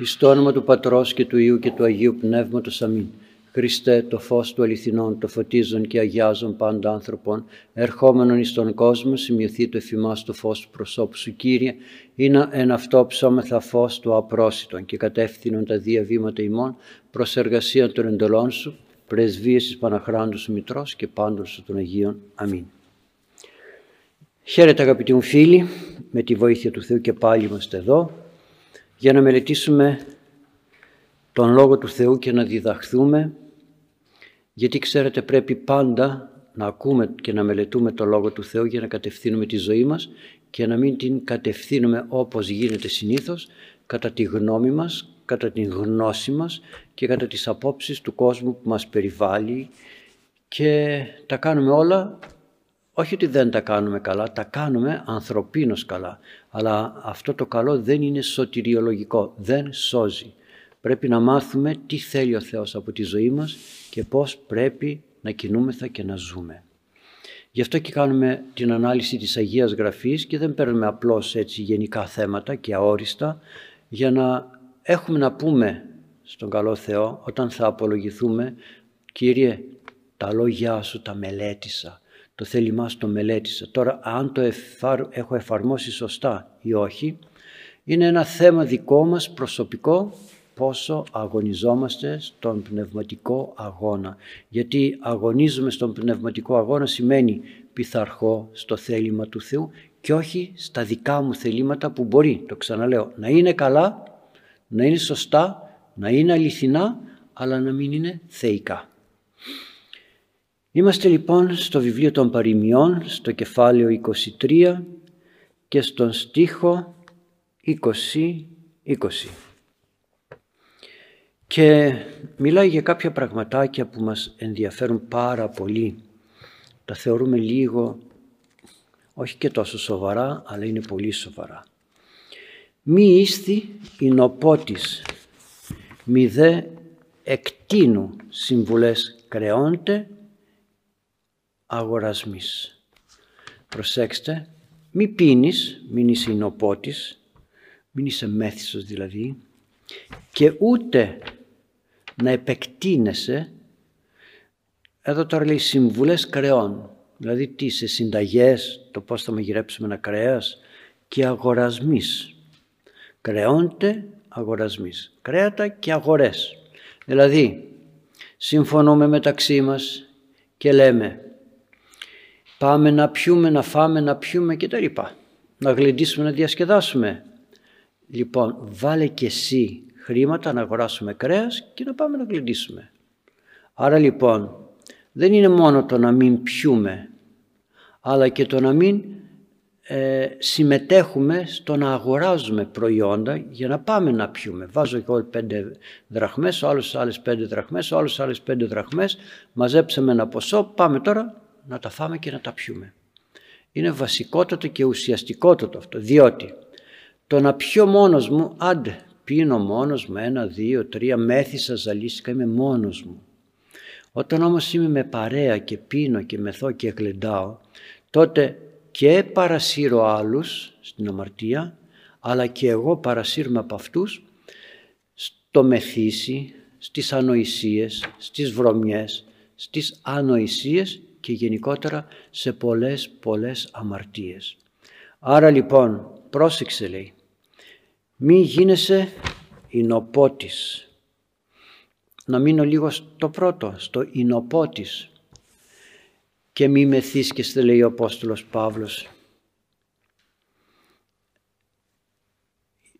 Εις το όνομα του Πατρός και του Υιού και του Αγίου Πνεύματος. Αμήν. Χριστέ, το φως του αληθινών, το φωτίζον και αγιάζον πάντα άνθρωπον, ερχόμενον εις τον κόσμο, σημειωθεί το εφημάς το φως του προσώπου σου, Κύριε, είναι εν αυτό ψώμεθα φως του απρόσιτον και κατεύθυνον τα δύο βήματα ημών προς εργασία των εντολών σου, πρεσβείες της Παναχράντου σου Μητρός και πάντων σου των Αγίων. Αμήν. Χαίρετε αγαπητοί μου φίλοι, με τη βοήθεια του Θεού και πάλι είμαστε εδώ για να μελετήσουμε τον Λόγο του Θεού και να διδαχθούμε γιατί ξέρετε πρέπει πάντα να ακούμε και να μελετούμε τον Λόγο του Θεού για να κατευθύνουμε τη ζωή μας και να μην την κατευθύνουμε όπως γίνεται συνήθως κατά τη γνώμη μας, κατά την γνώση μας και κατά τις απόψεις του κόσμου που μας περιβάλλει. Και τα κάνουμε όλα όχι ότι δεν τα κάνουμε καλά, τα κάνουμε ανθρωπίνως καλά. Αλλά αυτό το καλό δεν είναι σωτηριολογικό, δεν σώζει. Πρέπει να μάθουμε τι θέλει ο Θεός από τη ζωή μας και πώς πρέπει να κινούμεθα και να ζούμε. Γι' αυτό και κάνουμε την ανάλυση της Αγίας Γραφής και δεν παίρνουμε απλώς έτσι γενικά θέματα και αόριστα για να έχουμε να πούμε στον καλό Θεό όταν θα απολογηθούμε «Κύριε, τα λόγια σου τα μελέτησα, το θέλημά σου το μελέτησα. Τώρα αν το έχω εφαρμόσει σωστά ή όχι είναι ένα θέμα δικό μας προσωπικό πόσο αγωνιζόμαστε στον πνευματικό αγώνα. Γιατί αγωνίζουμε στον πνευματικό αγώνα σημαίνει πειθαρχώ στο θέλημα του Θεού και όχι στα δικά μου θελήματα που μπορεί, το ξαναλέω, να είναι καλά, να είναι σωστά, να είναι αληθινά, αλλά να μην είναι θεϊκά. Είμαστε λοιπόν στο βιβλίο των παροιμιών, στο κεφάλαιο 23 και στον στίχο 20-20. Και μιλάει για κάποια πραγματάκια που μας ενδιαφέρουν πάρα πολύ. Τα θεωρούμε λίγο, όχι και τόσο σοβαρά, αλλά είναι πολύ σοβαρά. Μη ίσθη νοπότης, μη δε εκτείνου συμβουλές κρεώνται αγορασμής. Προσέξτε, μη πίνεις, μην είσαι νοπότης, μην είσαι μέθησος δηλαδή και ούτε να επεκτείνεσαι. Εδώ τώρα λέει συμβουλές κρεών. Δηλαδή τι σε συνταγές το πώς θα μαγειρέψουμε ένα κρέας και αγορασμής κρεώνται αγορασμής κρέατα και αγορές. Δηλαδή συμφωνούμε μεταξύ μας και λέμε πάμε να πιούμε, να φάμε, να πιούμε και τα λοιπά. Να γλεντήσουμε, να διασκεδάσουμε. Λοιπόν, βάλε και εσύ χρήματα να αγοράσουμε κρέας και να πάμε να γλεντήσουμε. Άρα λοιπόν δεν είναι μόνο το να μην πιούμε αλλά και το να μην ε, συμμετέχουμε στο να αγοράζουμε προϊόντα για να πάμε να πιούμε. Βάζω εγώ πέντε δραχμές, ο άλλος άλλες πέντε δραχμές, ο άλλος άλλες πέντε δραχμές, μαζέψαμε ένα ποσό, πάμε τώρα να τα φάμε και να τα πιούμε. Είναι βασικότατο και ουσιαστικότατο αυτό, διότι το να πιω μόνος μου, άντε πίνω μόνος μου ένα, δύο, τρία, μέθησα, ζαλίστηκα, είμαι μόνος μου. Όταν όμως είμαι με παρέα και πίνω και μεθώ και γλεντάω, τότε και παρασύρω άλλους στην αμαρτία, αλλά και εγώ παρασύρουμε από αυτούς στο μεθύσι, στις ανοησίες, στις βρωμιές, στις ανοησίες και γενικότερα σε πολλές πολλές αμαρτίες. Άρα λοιπόν πρόσεξε λέει μη γίνεσαι εινοπότης. Να μείνω λίγο στο πρώτο, στο εινοπότης. Και μη μεθύσκεστε λέει ο Απόστολος Παύλος.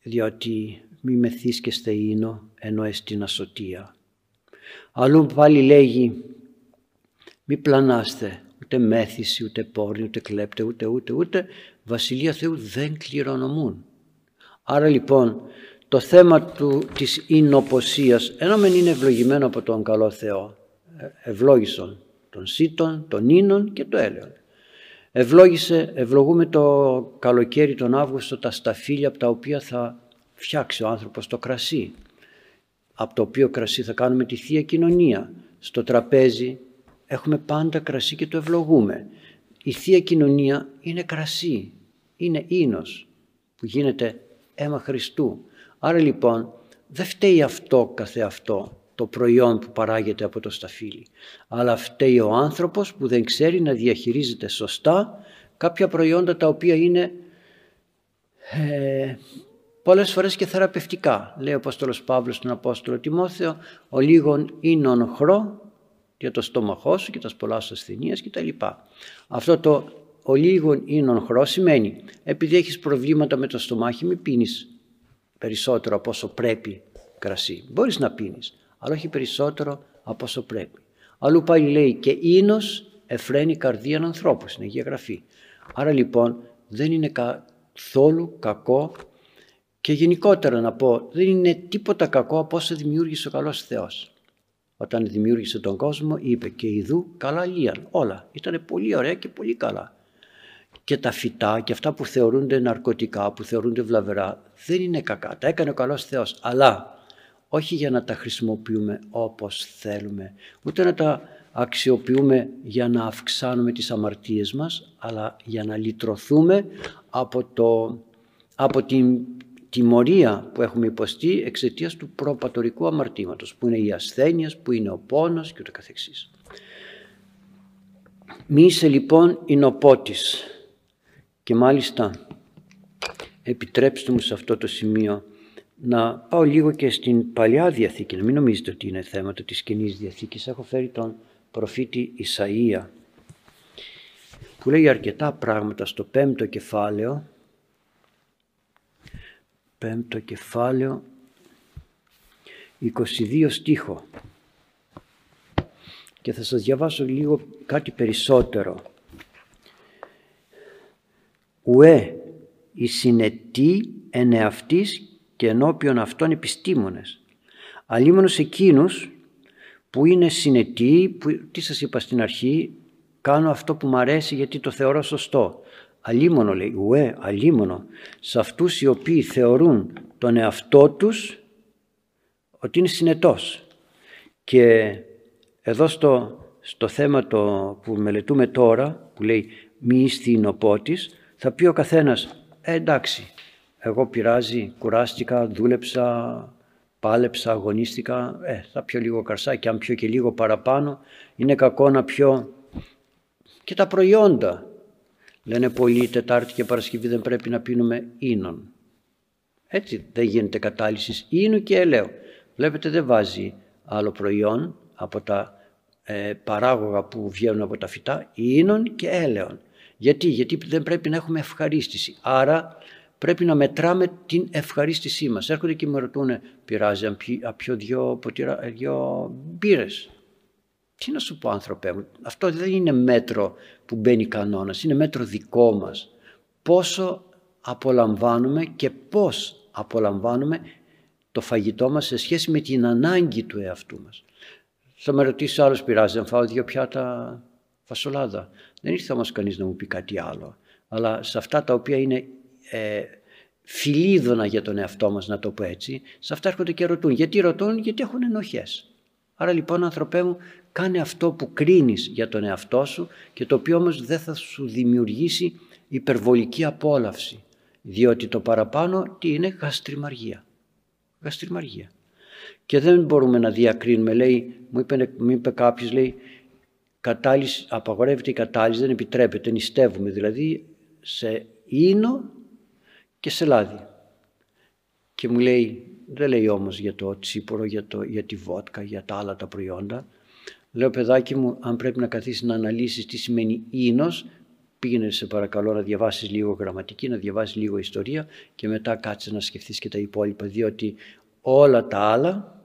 Διότι μη μεθύσκεστε ίνο ενώ εστιν ασωτεία. Αλλού πάλι λέγει μη πλανάστε ούτε μέθηση, ούτε πόρνη, ούτε κλέπτε, ούτε, ούτε, ούτε. Βασιλεία Θεού δεν κληρονομούν. Άρα λοιπόν το θέμα του, της εινοποσίας, ενώ μεν είναι ευλογημένο από τον καλό Θεό, ε, ευλόγησον τον σύτων, τον ίνων και το έλεον. Ευλόγησε, ευλογούμε το καλοκαίρι τον Αύγουστο τα σταφύλια από τα οποία θα φτιάξει ο άνθρωπος το κρασί. Από το οποίο κρασί θα κάνουμε τη Θεία Κοινωνία. Στο τραπέζι έχουμε πάντα κρασί και το ευλογούμε. Η Θεία Κοινωνία είναι κρασί, είναι ίνος που γίνεται αίμα Χριστού. Άρα λοιπόν δεν φταίει αυτό καθεαυτό το προϊόν που παράγεται από το σταφύλι. Αλλά φταίει ο άνθρωπος που δεν ξέρει να διαχειρίζεται σωστά κάποια προϊόντα τα οποία είναι ε, πολλές φορές και θεραπευτικά. Λέει ο Απόστολος Παύλος στον Απόστολο Τιμόθεο «Ο λίγον ίνον χρό για το στόμαχό σου και τα πολλά σου ασθενείας κτλ. Αυτό το «ο λίγον ίνον χρό» σημαίνει επειδή έχεις προβλήματα με το στομάχι μην πίνεις περισσότερο από όσο πρέπει κρασί. Μπορείς να πίνεις, αλλά όχι περισσότερο από όσο πρέπει. Αλλού πάλι λέει και ίνος εφραίνει καρδίαν ανθρώπου στην Αγία Γραφή. Άρα λοιπόν δεν είναι καθόλου κακό και γενικότερα να πω δεν είναι τίποτα κακό από όσο δημιούργησε ο καλός Θεός. Όταν δημιούργησε τον κόσμο είπε και ειδού καλά λίαν όλα. Ήταν πολύ ωραία και πολύ καλά. Και τα φυτά και αυτά που θεωρούνται ναρκωτικά, που θεωρούνται βλαβερά δεν είναι κακά. Τα έκανε ο καλός Θεός. Αλλά όχι για να τα χρησιμοποιούμε όπως θέλουμε, ούτε να τα αξιοποιούμε για να αυξάνουμε τις αμαρτίες μας, αλλά για να λυτρωθούμε από, το, από την τιμωρία που έχουμε υποστεί εξαιτίας του προπατορικού αμαρτήματος, που είναι η ασθένεια, που είναι ο πόνος και ούτω καθεξής. Μη είσαι λοιπόν εινοπότης και μάλιστα επιτρέψτε μου σε αυτό το σημείο να πάω λίγο και στην Παλιά Διαθήκη, να μην νομίζετε ότι είναι θέματα της κοινή Διαθήκης. Έχω φέρει τον προφήτη Ισαΐα που λέει αρκετά πράγματα στο πέμπτο κεφάλαιο πέμπτο κεφάλαιο 22 στίχο και θα σας διαβάσω λίγο κάτι περισσότερο. Ουέ η συνετή εν και ενώπιον αυτών επιστήμονες. Αλλήμωνος εκείνους που είναι συνετοί, που, τι σας είπα στην αρχή, κάνω αυτό που μου αρέσει γιατί το θεωρώ σωστό. Αλίμονο λέει, ουέ, αλίμονο, σε αυτούς οι οποίοι θεωρούν τον εαυτό τους ότι είναι συνετός. Και εδώ στο, στο θέμα το που μελετούμε τώρα, που λέει μη είστε θα πει ο καθένας, ε, εντάξει, εγώ πειράζει, κουράστηκα, δούλεψα, πάλεψα, αγωνίστηκα, ε, θα πιω λίγο καρσάκι, αν πιω και λίγο παραπάνω, είναι κακό να πιω και τα προϊόντα. Λένε πολλοί Τετάρτη και Παρασκευή δεν πρέπει να πίνουμε ίνων. Έτσι δεν γίνεται κατάλυσης ίνου και ελαίου. Βλέπετε δεν βάζει άλλο προϊόν από τα ε, παράγωγα που βγαίνουν από τα φυτά, ίνων και έλαιων. Γιατί, γιατί δεν πρέπει να έχουμε ευχαρίστηση. Άρα πρέπει να μετράμε την ευχαρίστησή μας. Έρχονται και με ρωτούν, πειράζει αν πιω δυο, ποτήρα, δυο μπύρες. Τι να σου πω άνθρωπέ μου, αυτό δεν είναι μέτρο που μπαίνει κανόνας, είναι μέτρο δικό μας. Πόσο απολαμβάνουμε και πώς απολαμβάνουμε το φαγητό μας σε σχέση με την ανάγκη του εαυτού μας. Θα με ρωτήσει άλλος πειράζει αν φάω δύο πιάτα φασολάδα. Δεν ήρθε όμως κανείς να μου πει κάτι άλλο. Αλλά σε αυτά τα οποία είναι ε, φιλίδωνα για τον εαυτό μας να το πω έτσι, σε αυτά έρχονται και ρωτούν. Γιατί ρωτούν, γιατί έχουν ενοχές. Άρα λοιπόν ανθρωπέ μου κάνε αυτό που κρίνεις για τον εαυτό σου και το οποίο όμως δεν θα σου δημιουργήσει υπερβολική απόλαυση. Διότι το παραπάνω τι είναι γαστριμαργία. Γαστριμαργία. Και δεν μπορούμε να διακρίνουμε, λέει, μου είπε, μου είπε κάποιος, λέει, κατάλυση, απαγορεύεται η κατάλυση, δεν επιτρέπεται, νηστεύουμε δηλαδή σε ίνο και σε λάδι. Και μου λέει, δεν λέει όμως για το τσίπορο, για, το, για τη βότκα, για τα άλλα τα προϊόντα. Λέω παιδάκι μου, αν πρέπει να καθίσεις να αναλύσεις τι σημαίνει ίνος, πήγαινε σε παρακαλώ να διαβάσεις λίγο γραμματική, να διαβάσεις λίγο ιστορία και μετά κάτσε να σκεφτείς και τα υπόλοιπα, διότι όλα τα άλλα,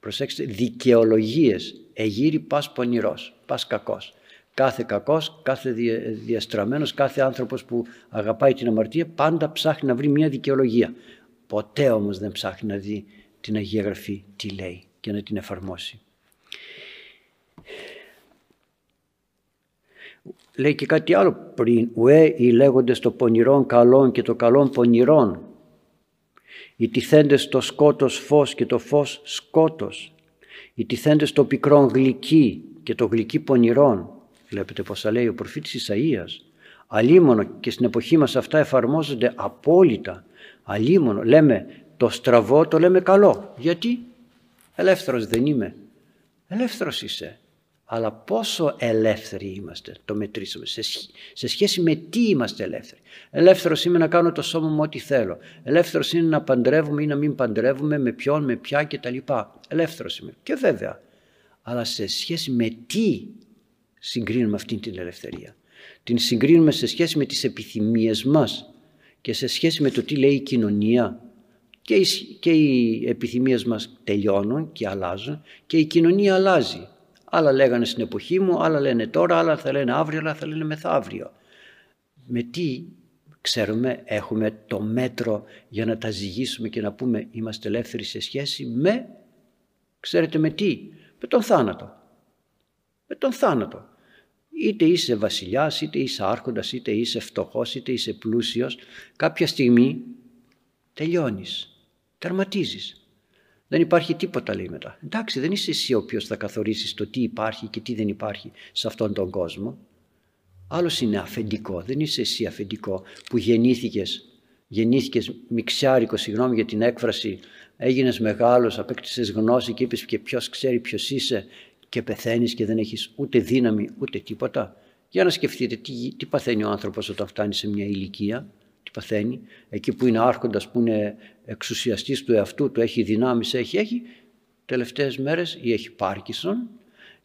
προσέξτε, δικαιολογίες, εγείρει πας πονηρός, πας κακός. Κάθε κακός, κάθε διαστραμμένος, κάθε άνθρωπος που αγαπάει την αμαρτία πάντα ψάχνει να βρει μια δικαιολογία. Ποτέ όμως δεν ψάχνει να δει την Αγία Γραφή τι λέει και να την εφαρμόσει. Λέει και κάτι άλλο πριν. Ουέ οι λέγοντες το πονηρών καλών και το καλών πονηρών. Οι τυθέντες το σκότος φως και το φως σκότος. Οι τυθέντες το πικρόν γλυκί και το γλυκί πονηρών. Βλέπετε πως λέει ο προφήτης Ισαΐας. Αλίμονο και στην εποχή μας αυτά εφαρμόζονται απόλυτα. Αλίμονο λέμε το στραβό το λέμε καλό. Γιατί; Ελεύθερος δεν είμαι. Ελεύθερος είσαι. Αλλά πόσο ελεύθεροι είμαστε, το μετρήσαμε. Σε, σχέση με τι είμαστε ελεύθεροι. Ελεύθερος είμαι να κάνω το σώμα μου ό,τι θέλω. Ελεύθερος είναι να παντρεύουμε ή να μην παντρεύουμε, με ποιον, με ποια κτλ. Ελεύθερος είμαι. Και βέβαια. Αλλά σε σχέση με τι συγκρίνουμε αυτή την ελευθερία. Την συγκρίνουμε σε σχέση με τις επιθυμίες μας και σε σχέση με το τι λέει η κοινωνία. Και οι, και οι επιθυμίες μας τελειώνουν και αλλάζουν και η κοινωνία αλλάζει. Άλλα λέγανε στην εποχή μου, άλλα λένε τώρα, άλλα θα λένε αύριο, άλλα θα λένε μεθαύριο. Με τι ξέρουμε, έχουμε το μέτρο για να τα ζυγίσουμε και να πούμε είμαστε ελεύθεροι σε σχέση με, ξέρετε με τι, με τον θάνατο. Με τον θάνατο. Είτε είσαι βασιλιάς, είτε είσαι άρχοντας, είτε είσαι φτωχός, είτε είσαι πλούσιος, κάποια στιγμή τελειώνεις, τερματίζεις. Δεν υπάρχει τίποτα λέει μετά. Εντάξει δεν είσαι εσύ ο οποίος θα καθορίσεις το τι υπάρχει και τι δεν υπάρχει σε αυτόν τον κόσμο. Άλλος είναι αφεντικό, δεν είσαι εσύ αφεντικό που γεννήθηκες, γεννήθηκες μιξιάρικο, συγγνώμη για την έκφραση, έγινες μεγάλος, απέκτησες γνώση και είπες και ποιος ξέρει ποιος είσαι και πεθαίνεις και δεν έχεις ούτε δύναμη ούτε τίποτα. Για να σκεφτείτε τι, τι παθαίνει ο άνθρωπος όταν φτάνει σε μια ηλικία, τι παθαίνει. Εκεί που είναι άρχοντας, που είναι εξουσιαστής του εαυτού του, έχει δυνάμεις, έχει, έχει τελευταίες μέρες ή έχει Πάρκισον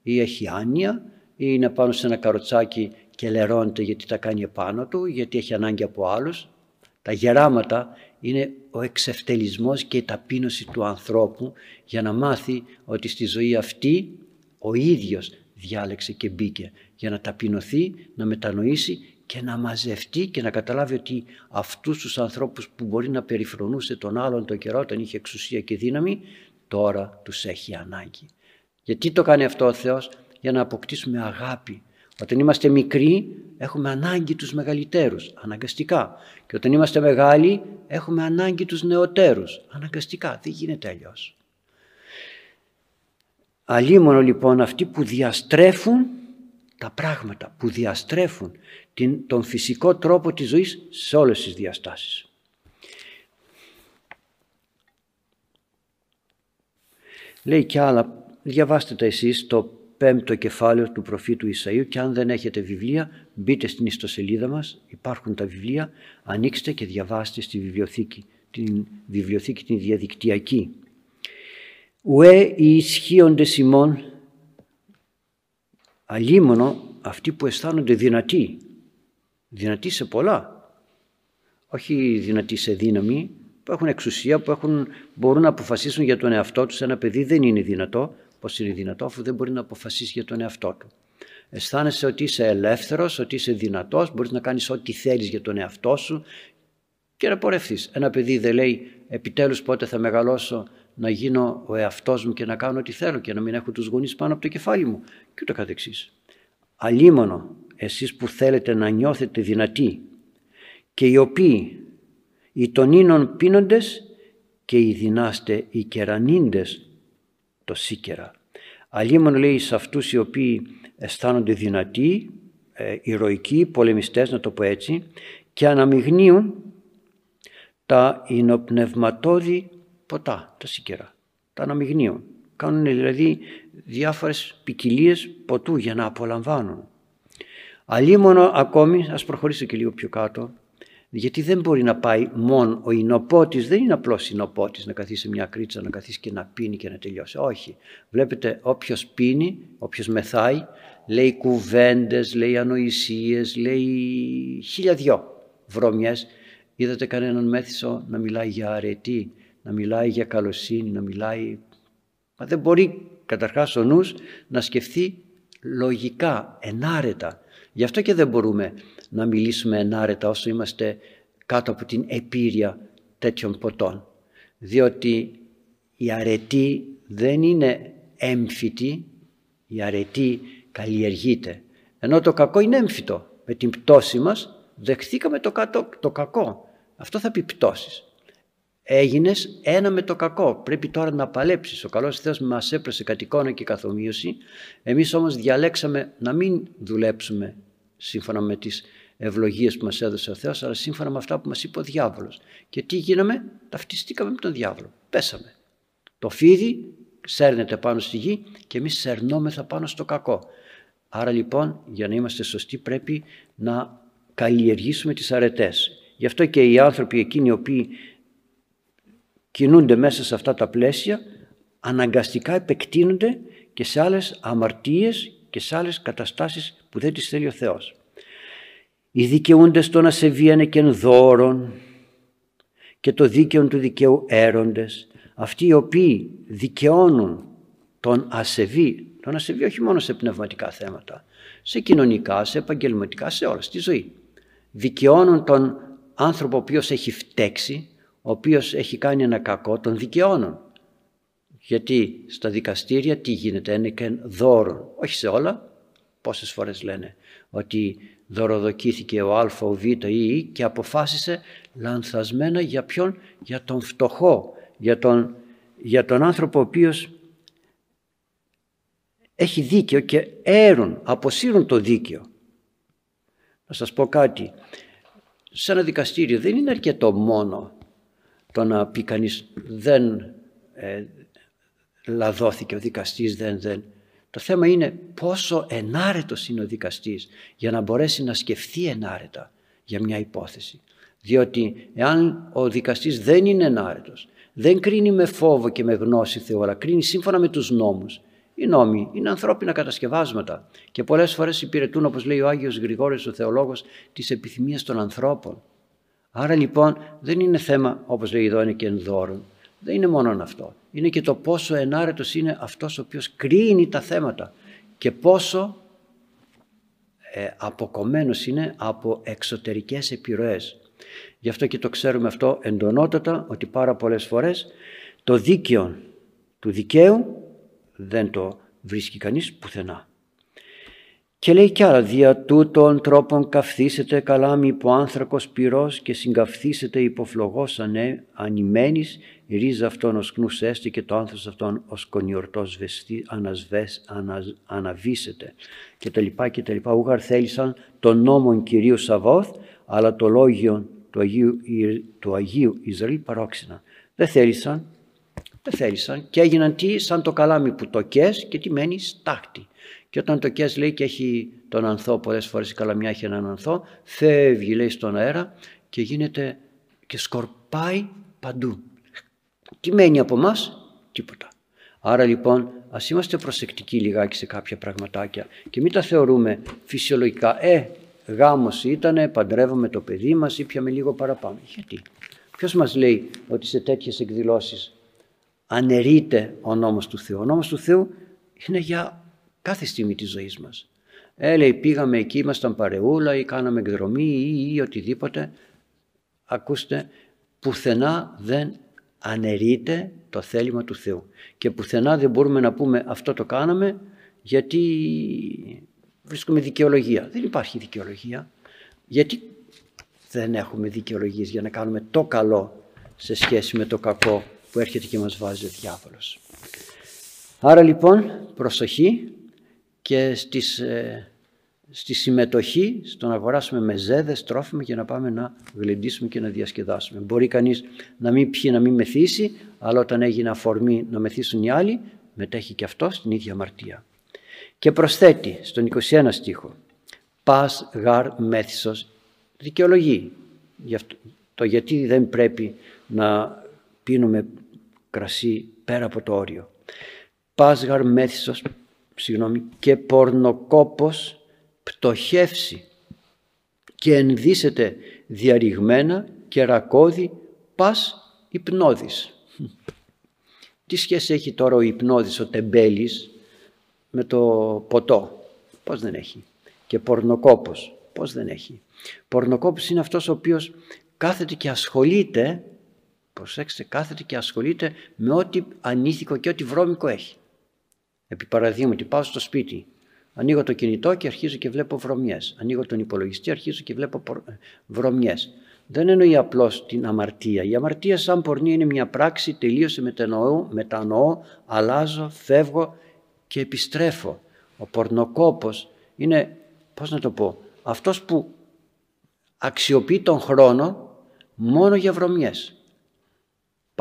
ή έχει άνοια ή είναι πάνω σε ένα καροτσάκι και λερώνεται γιατί τα κάνει επάνω του, γιατί έχει ανάγκη από άλλους. Τα γεράματα είναι ο εξευτελισμός και η ταπείνωση του ανθρώπου για να μάθει ότι στη ζωή αυτή ο ίδιος διάλεξε και μπήκε για να ταπεινωθεί, να μετανοήσει και να μαζευτεί και να καταλάβει ότι αυτούς τους ανθρώπους που μπορεί να περιφρονούσε τον άλλον τον καιρό όταν είχε εξουσία και δύναμη τώρα τους έχει ανάγκη. Γιατί το κάνει αυτό ο Θεός; Για να αποκτήσουμε αγάπη. Όταν είμαστε μικροί έχουμε ανάγκη τους μεγαλύτερους, αναγκαστικά. Και όταν είμαστε μεγάλοι έχουμε ανάγκη τους νεωτέρους, αναγκαστικά. Δεν γίνεται αλλιώς. Αλίμονο λοιπόν αυτοί που διαστρέφουν τα πράγματα, που διαστρέφουν την, τον φυσικό τρόπο της ζωής σε όλες τις διαστάσεις. Λέει και άλλα, διαβάστε τα εσείς το πέμπτο κεφάλαιο του προφήτου Ισαΐου και αν δεν έχετε βιβλία μπείτε στην ιστοσελίδα μας, υπάρχουν τα βιβλία, ανοίξτε και διαβάστε στη βιβλιοθήκη, την βιβλιοθήκη την διαδικτυακή ουέ οι ισχύοντες ημών αλίμονο αυτοί που αισθάνονται δυνατοί. Δυνατοί σε πολλά. Όχι δυνατοί σε δύναμη που έχουν εξουσία, που έχουν, μπορούν να αποφασίσουν για τον εαυτό τους. Ένα παιδί δεν είναι δυνατό. Πως είναι δυνατό αφού δεν μπορεί να αποφασίσει για τον εαυτό του. Αισθάνεσαι ότι είσαι ελεύθερος, ότι είσαι δυνατός μπορείς να κάνεις ό,τι θέλεις για τον εαυτό σου και να πορευθείς ένα παιδί δεν λέει επιτέλους πότε θα μεγαλώσω να γίνω ο εαυτός μου και να κάνω ό,τι θέλω και να μην έχω τους γονείς πάνω από το κεφάλι μου και ούτω καθεξής. Αλίμονο εσείς που θέλετε να νιώθετε δυνατοί και οι οποίοι οι των ίνων πίνοντες και οι δυνάστε οι κερανίντες το σίκερα. Αλίμονο λέει σε αυτούς οι οποίοι αισθάνονται δυνατοί, ε, ηρωικοί, πολεμιστές να το πω έτσι και αναμειγνύουν τα υνοπνευματώδη ποτά, τα σίκερα, τα αναμειγνύουν. Κάνουν δηλαδή διάφορες ποικιλίες ποτού για να απολαμβάνουν. Αλίμονο ακόμη, ας προχωρήσω και λίγο πιο κάτω, γιατί δεν μπορεί να πάει μόνο ο εινοπότης, δεν είναι απλώς εινοπότης να καθίσει σε μια κρίτσα, να καθίσει και να πίνει και να τελειώσει. Όχι. Βλέπετε όποιος πίνει, όποιος μεθάει, λέει κουβέντες, λέει ανοησίες, λέει χίλια δυο βρωμιές. Είδατε κανέναν μέθησο να μιλάει για αρετή, να μιλάει για καλοσύνη, να μιλάει... Μα δεν μπορεί καταρχάς ο νους να σκεφτεί λογικά, ενάρετα. Γι' αυτό και δεν μπορούμε να μιλήσουμε ενάρετα όσο είμαστε κάτω από την επίρρεια τέτοιων ποτών. Διότι η αρετή δεν είναι έμφυτη, η αρετή καλλιεργείται. Ενώ το κακό είναι έμφυτο. Με την πτώση μας δεχθήκαμε το, το κακό. Αυτό θα πει πτώσεις έγινες ένα με το κακό. Πρέπει τώρα να παλέψεις. Ο καλός Θεός μας έπρεσε κατ' εικόνα και καθομοίωση. Εμείς όμως διαλέξαμε να μην δουλέψουμε σύμφωνα με τις ευλογίες που μας έδωσε ο Θεός, αλλά σύμφωνα με αυτά που μας είπε ο διάβολος. Και τι γίναμε, ταυτιστήκαμε με τον διάβολο. Πέσαμε. Το φίδι σέρνεται πάνω στη γη και εμείς σερνόμεθα πάνω στο κακό. Άρα λοιπόν για να είμαστε σωστοί πρέπει να καλλιεργήσουμε τις αρετές. Γι' αυτό και οι άνθρωποι εκείνοι οι οποίοι κινούνται μέσα σε αυτά τα πλαίσια αναγκαστικά επεκτείνονται και σε άλλες αμαρτίες και σε άλλες καταστάσεις που δεν τις θέλει ο Θεός. Οι δικαιούντες των ασεβίανε και δώρων και το δίκαιο του δικαίου έροντες, αυτοί οι οποίοι δικαιώνουν τον ασεβή, τον ασεβή όχι μόνο σε πνευματικά θέματα, σε κοινωνικά, σε επαγγελματικά, σε όλα, στη ζωή. Δικαιώνουν τον άνθρωπο ο οποίος έχει φταίξει, ο οποίος έχει κάνει ένα κακό, τον δικαιώνουν. Γιατί στα δικαστήρια τι γίνεται, είναι και δώρο. Όχι σε όλα, πόσες φορές λένε ότι δωροδοκήθηκε ο Α, ο Β ή η και αποφάσισε λανθασμένα για ποιον, για τον φτωχό, για τον, για τον άνθρωπο ο οποίος έχει δίκαιο και έρουν, αποσύρουν το δίκαιο. Να σας πω κάτι, σε ένα δικαστήριο δεν είναι αρκετό μόνο το να πει κανείς δεν ε, λαδώθηκε ο δικαστής, δεν, δεν. Το θέμα είναι πόσο ενάρετος είναι ο δικαστής για να μπορέσει να σκεφτεί ενάρετα για μια υπόθεση. Διότι εάν ο δικαστής δεν είναι ενάρετος, δεν κρίνει με φόβο και με γνώση Θεού, αλλά κρίνει σύμφωνα με τους νόμους. Οι νόμοι είναι ανθρώπινα κατασκευάσματα και πολλές φορές υπηρετούν, όπως λέει ο Άγιος Γρηγόρης ο θεολόγος, τις επιθυμίες των ανθρώπων. Άρα λοιπόν δεν είναι θέμα, όπως λέει εδώ, είναι και ενδόρων. Δεν είναι μόνο αυτό. Είναι και το πόσο ενάρετος είναι αυτός ο οποίος κρίνει τα θέματα και πόσο ε, αποκομμένος είναι από εξωτερικές επιρροές. Γι' αυτό και το ξέρουμε αυτό εντονότατα ότι πάρα πολλές φορές το δίκαιο του δικαίου δεν το βρίσκει κανείς πουθενά. Και λέει κι άλλα, δια τούτων τρόπων καυθήσετε καλά μη υπό άνθρακος πυρός και συγκαυθήσετε υποφλογός ανέ, ανημένης, η ρίζα αυτών ως κνούς έστε και το άνθος αυτών ως κονιορτός βεστή, ανασβές, ανας, αναβήσετε και τα λοιπά και τα λοιπά. Ούγαρ θέλησαν τον νόμον Κυρίου Σαββόθ, αλλά το λόγιο του Αγίου, του Αγίου Ισραήλ παρόξενα. Δεν θέλησαν, δεν θέλησαν και έγιναν τι σαν το καλάμι που το κες και τι μένεις στάχτη. Και όταν το κες λέει και έχει τον ανθό, πολλές φορές η καλαμιά έχει έναν ανθό, φεύγει λέει στον αέρα και γίνεται και σκορπάει παντού. Τι μένει από εμάς, τίποτα. Άρα λοιπόν ας είμαστε προσεκτικοί λιγάκι σε κάποια πραγματάκια και μην τα θεωρούμε φυσιολογικά. Ε, γάμος ήτανε, παντρεύαμε το παιδί μας ή πιαμε λίγο παραπάνω. Γιατί; Ποιος μας λέει ότι σε τέτοιες εκδηλώσεις αναιρείται ο νόμος του Θεού; Ο νόμος του Θεού είναι για κάθε στιγμή της ζωής μας. Ε, λέει, πήγαμε εκεί, ήμασταν παρεούλα ή κάναμε εκδρομή ή, ή οτιδήποτε. Ακούστε, πουθενά δεν αναιρείται το θέλημα του Θεού. Και πουθενά δεν μπορούμε να πούμε αυτό το κάναμε γιατί βρίσκουμε δικαιολογία. Δεν υπάρχει δικαιολογία. Γιατί δεν έχουμε δικαιολογίες για να κάνουμε το καλό σε σχέση με το κακό που έρχεται και μας βάζει ο διάβολος. Άρα λοιπόν προσοχή και στις, ε, στη συμμετοχή στο να αγοράσουμε μεζέδες, τρόφιμα για να πάμε να γλεντήσουμε και να διασκεδάσουμε. Μπορεί κανείς να μην πιει, να μην μεθύσει, αλλά όταν έγινε αφορμή να μεθύσουν οι άλλοι, μετέχει και αυτό στην ίδια αμαρτία. Και προσθέτει στον 21 στίχο «Πας γαρ μέθησος» δικαιολογεί το γιατί δεν πρέπει να πίνουμε κρασί πέρα από το όριο. «Πας γαρ μέθησος» συγγνώμη, και πορνοκόπος πτωχεύσει και ενδύσεται διαρριγμένα και ρακώδη πας υπνώδης. Τι σχέση έχει τώρα ο υπνώδης, ο τεμπέλης με το ποτό; Πώς δεν έχει. Και πορνοκόπος. Πώς δεν έχει. Πορνοκόπος είναι αυτός ο οποίος κάθεται και ασχολείται, προσέξτε, κάθεται και ασχολείται με ό,τι ανήθικο και ό,τι βρώμικο έχει. Επί παραδείγματι πάω στο σπίτι, ανοίγω το κινητό και αρχίζω και βλέπω βρωμιές. Ανοίγω τον υπολογιστή, αρχίζω και βλέπω βρωμιές. Δεν εννοεί απλώς την αμαρτία. Η αμαρτία σαν πορνεία είναι μια πράξη, τελείωσε, μετανοώ, μετανοώ, αλλάζω, φεύγω και επιστρέφω. Ο πορνοκόπος είναι, πώς να το πω, αυτός που αξιοποιεί τον χρόνο μόνο για βρωμιές.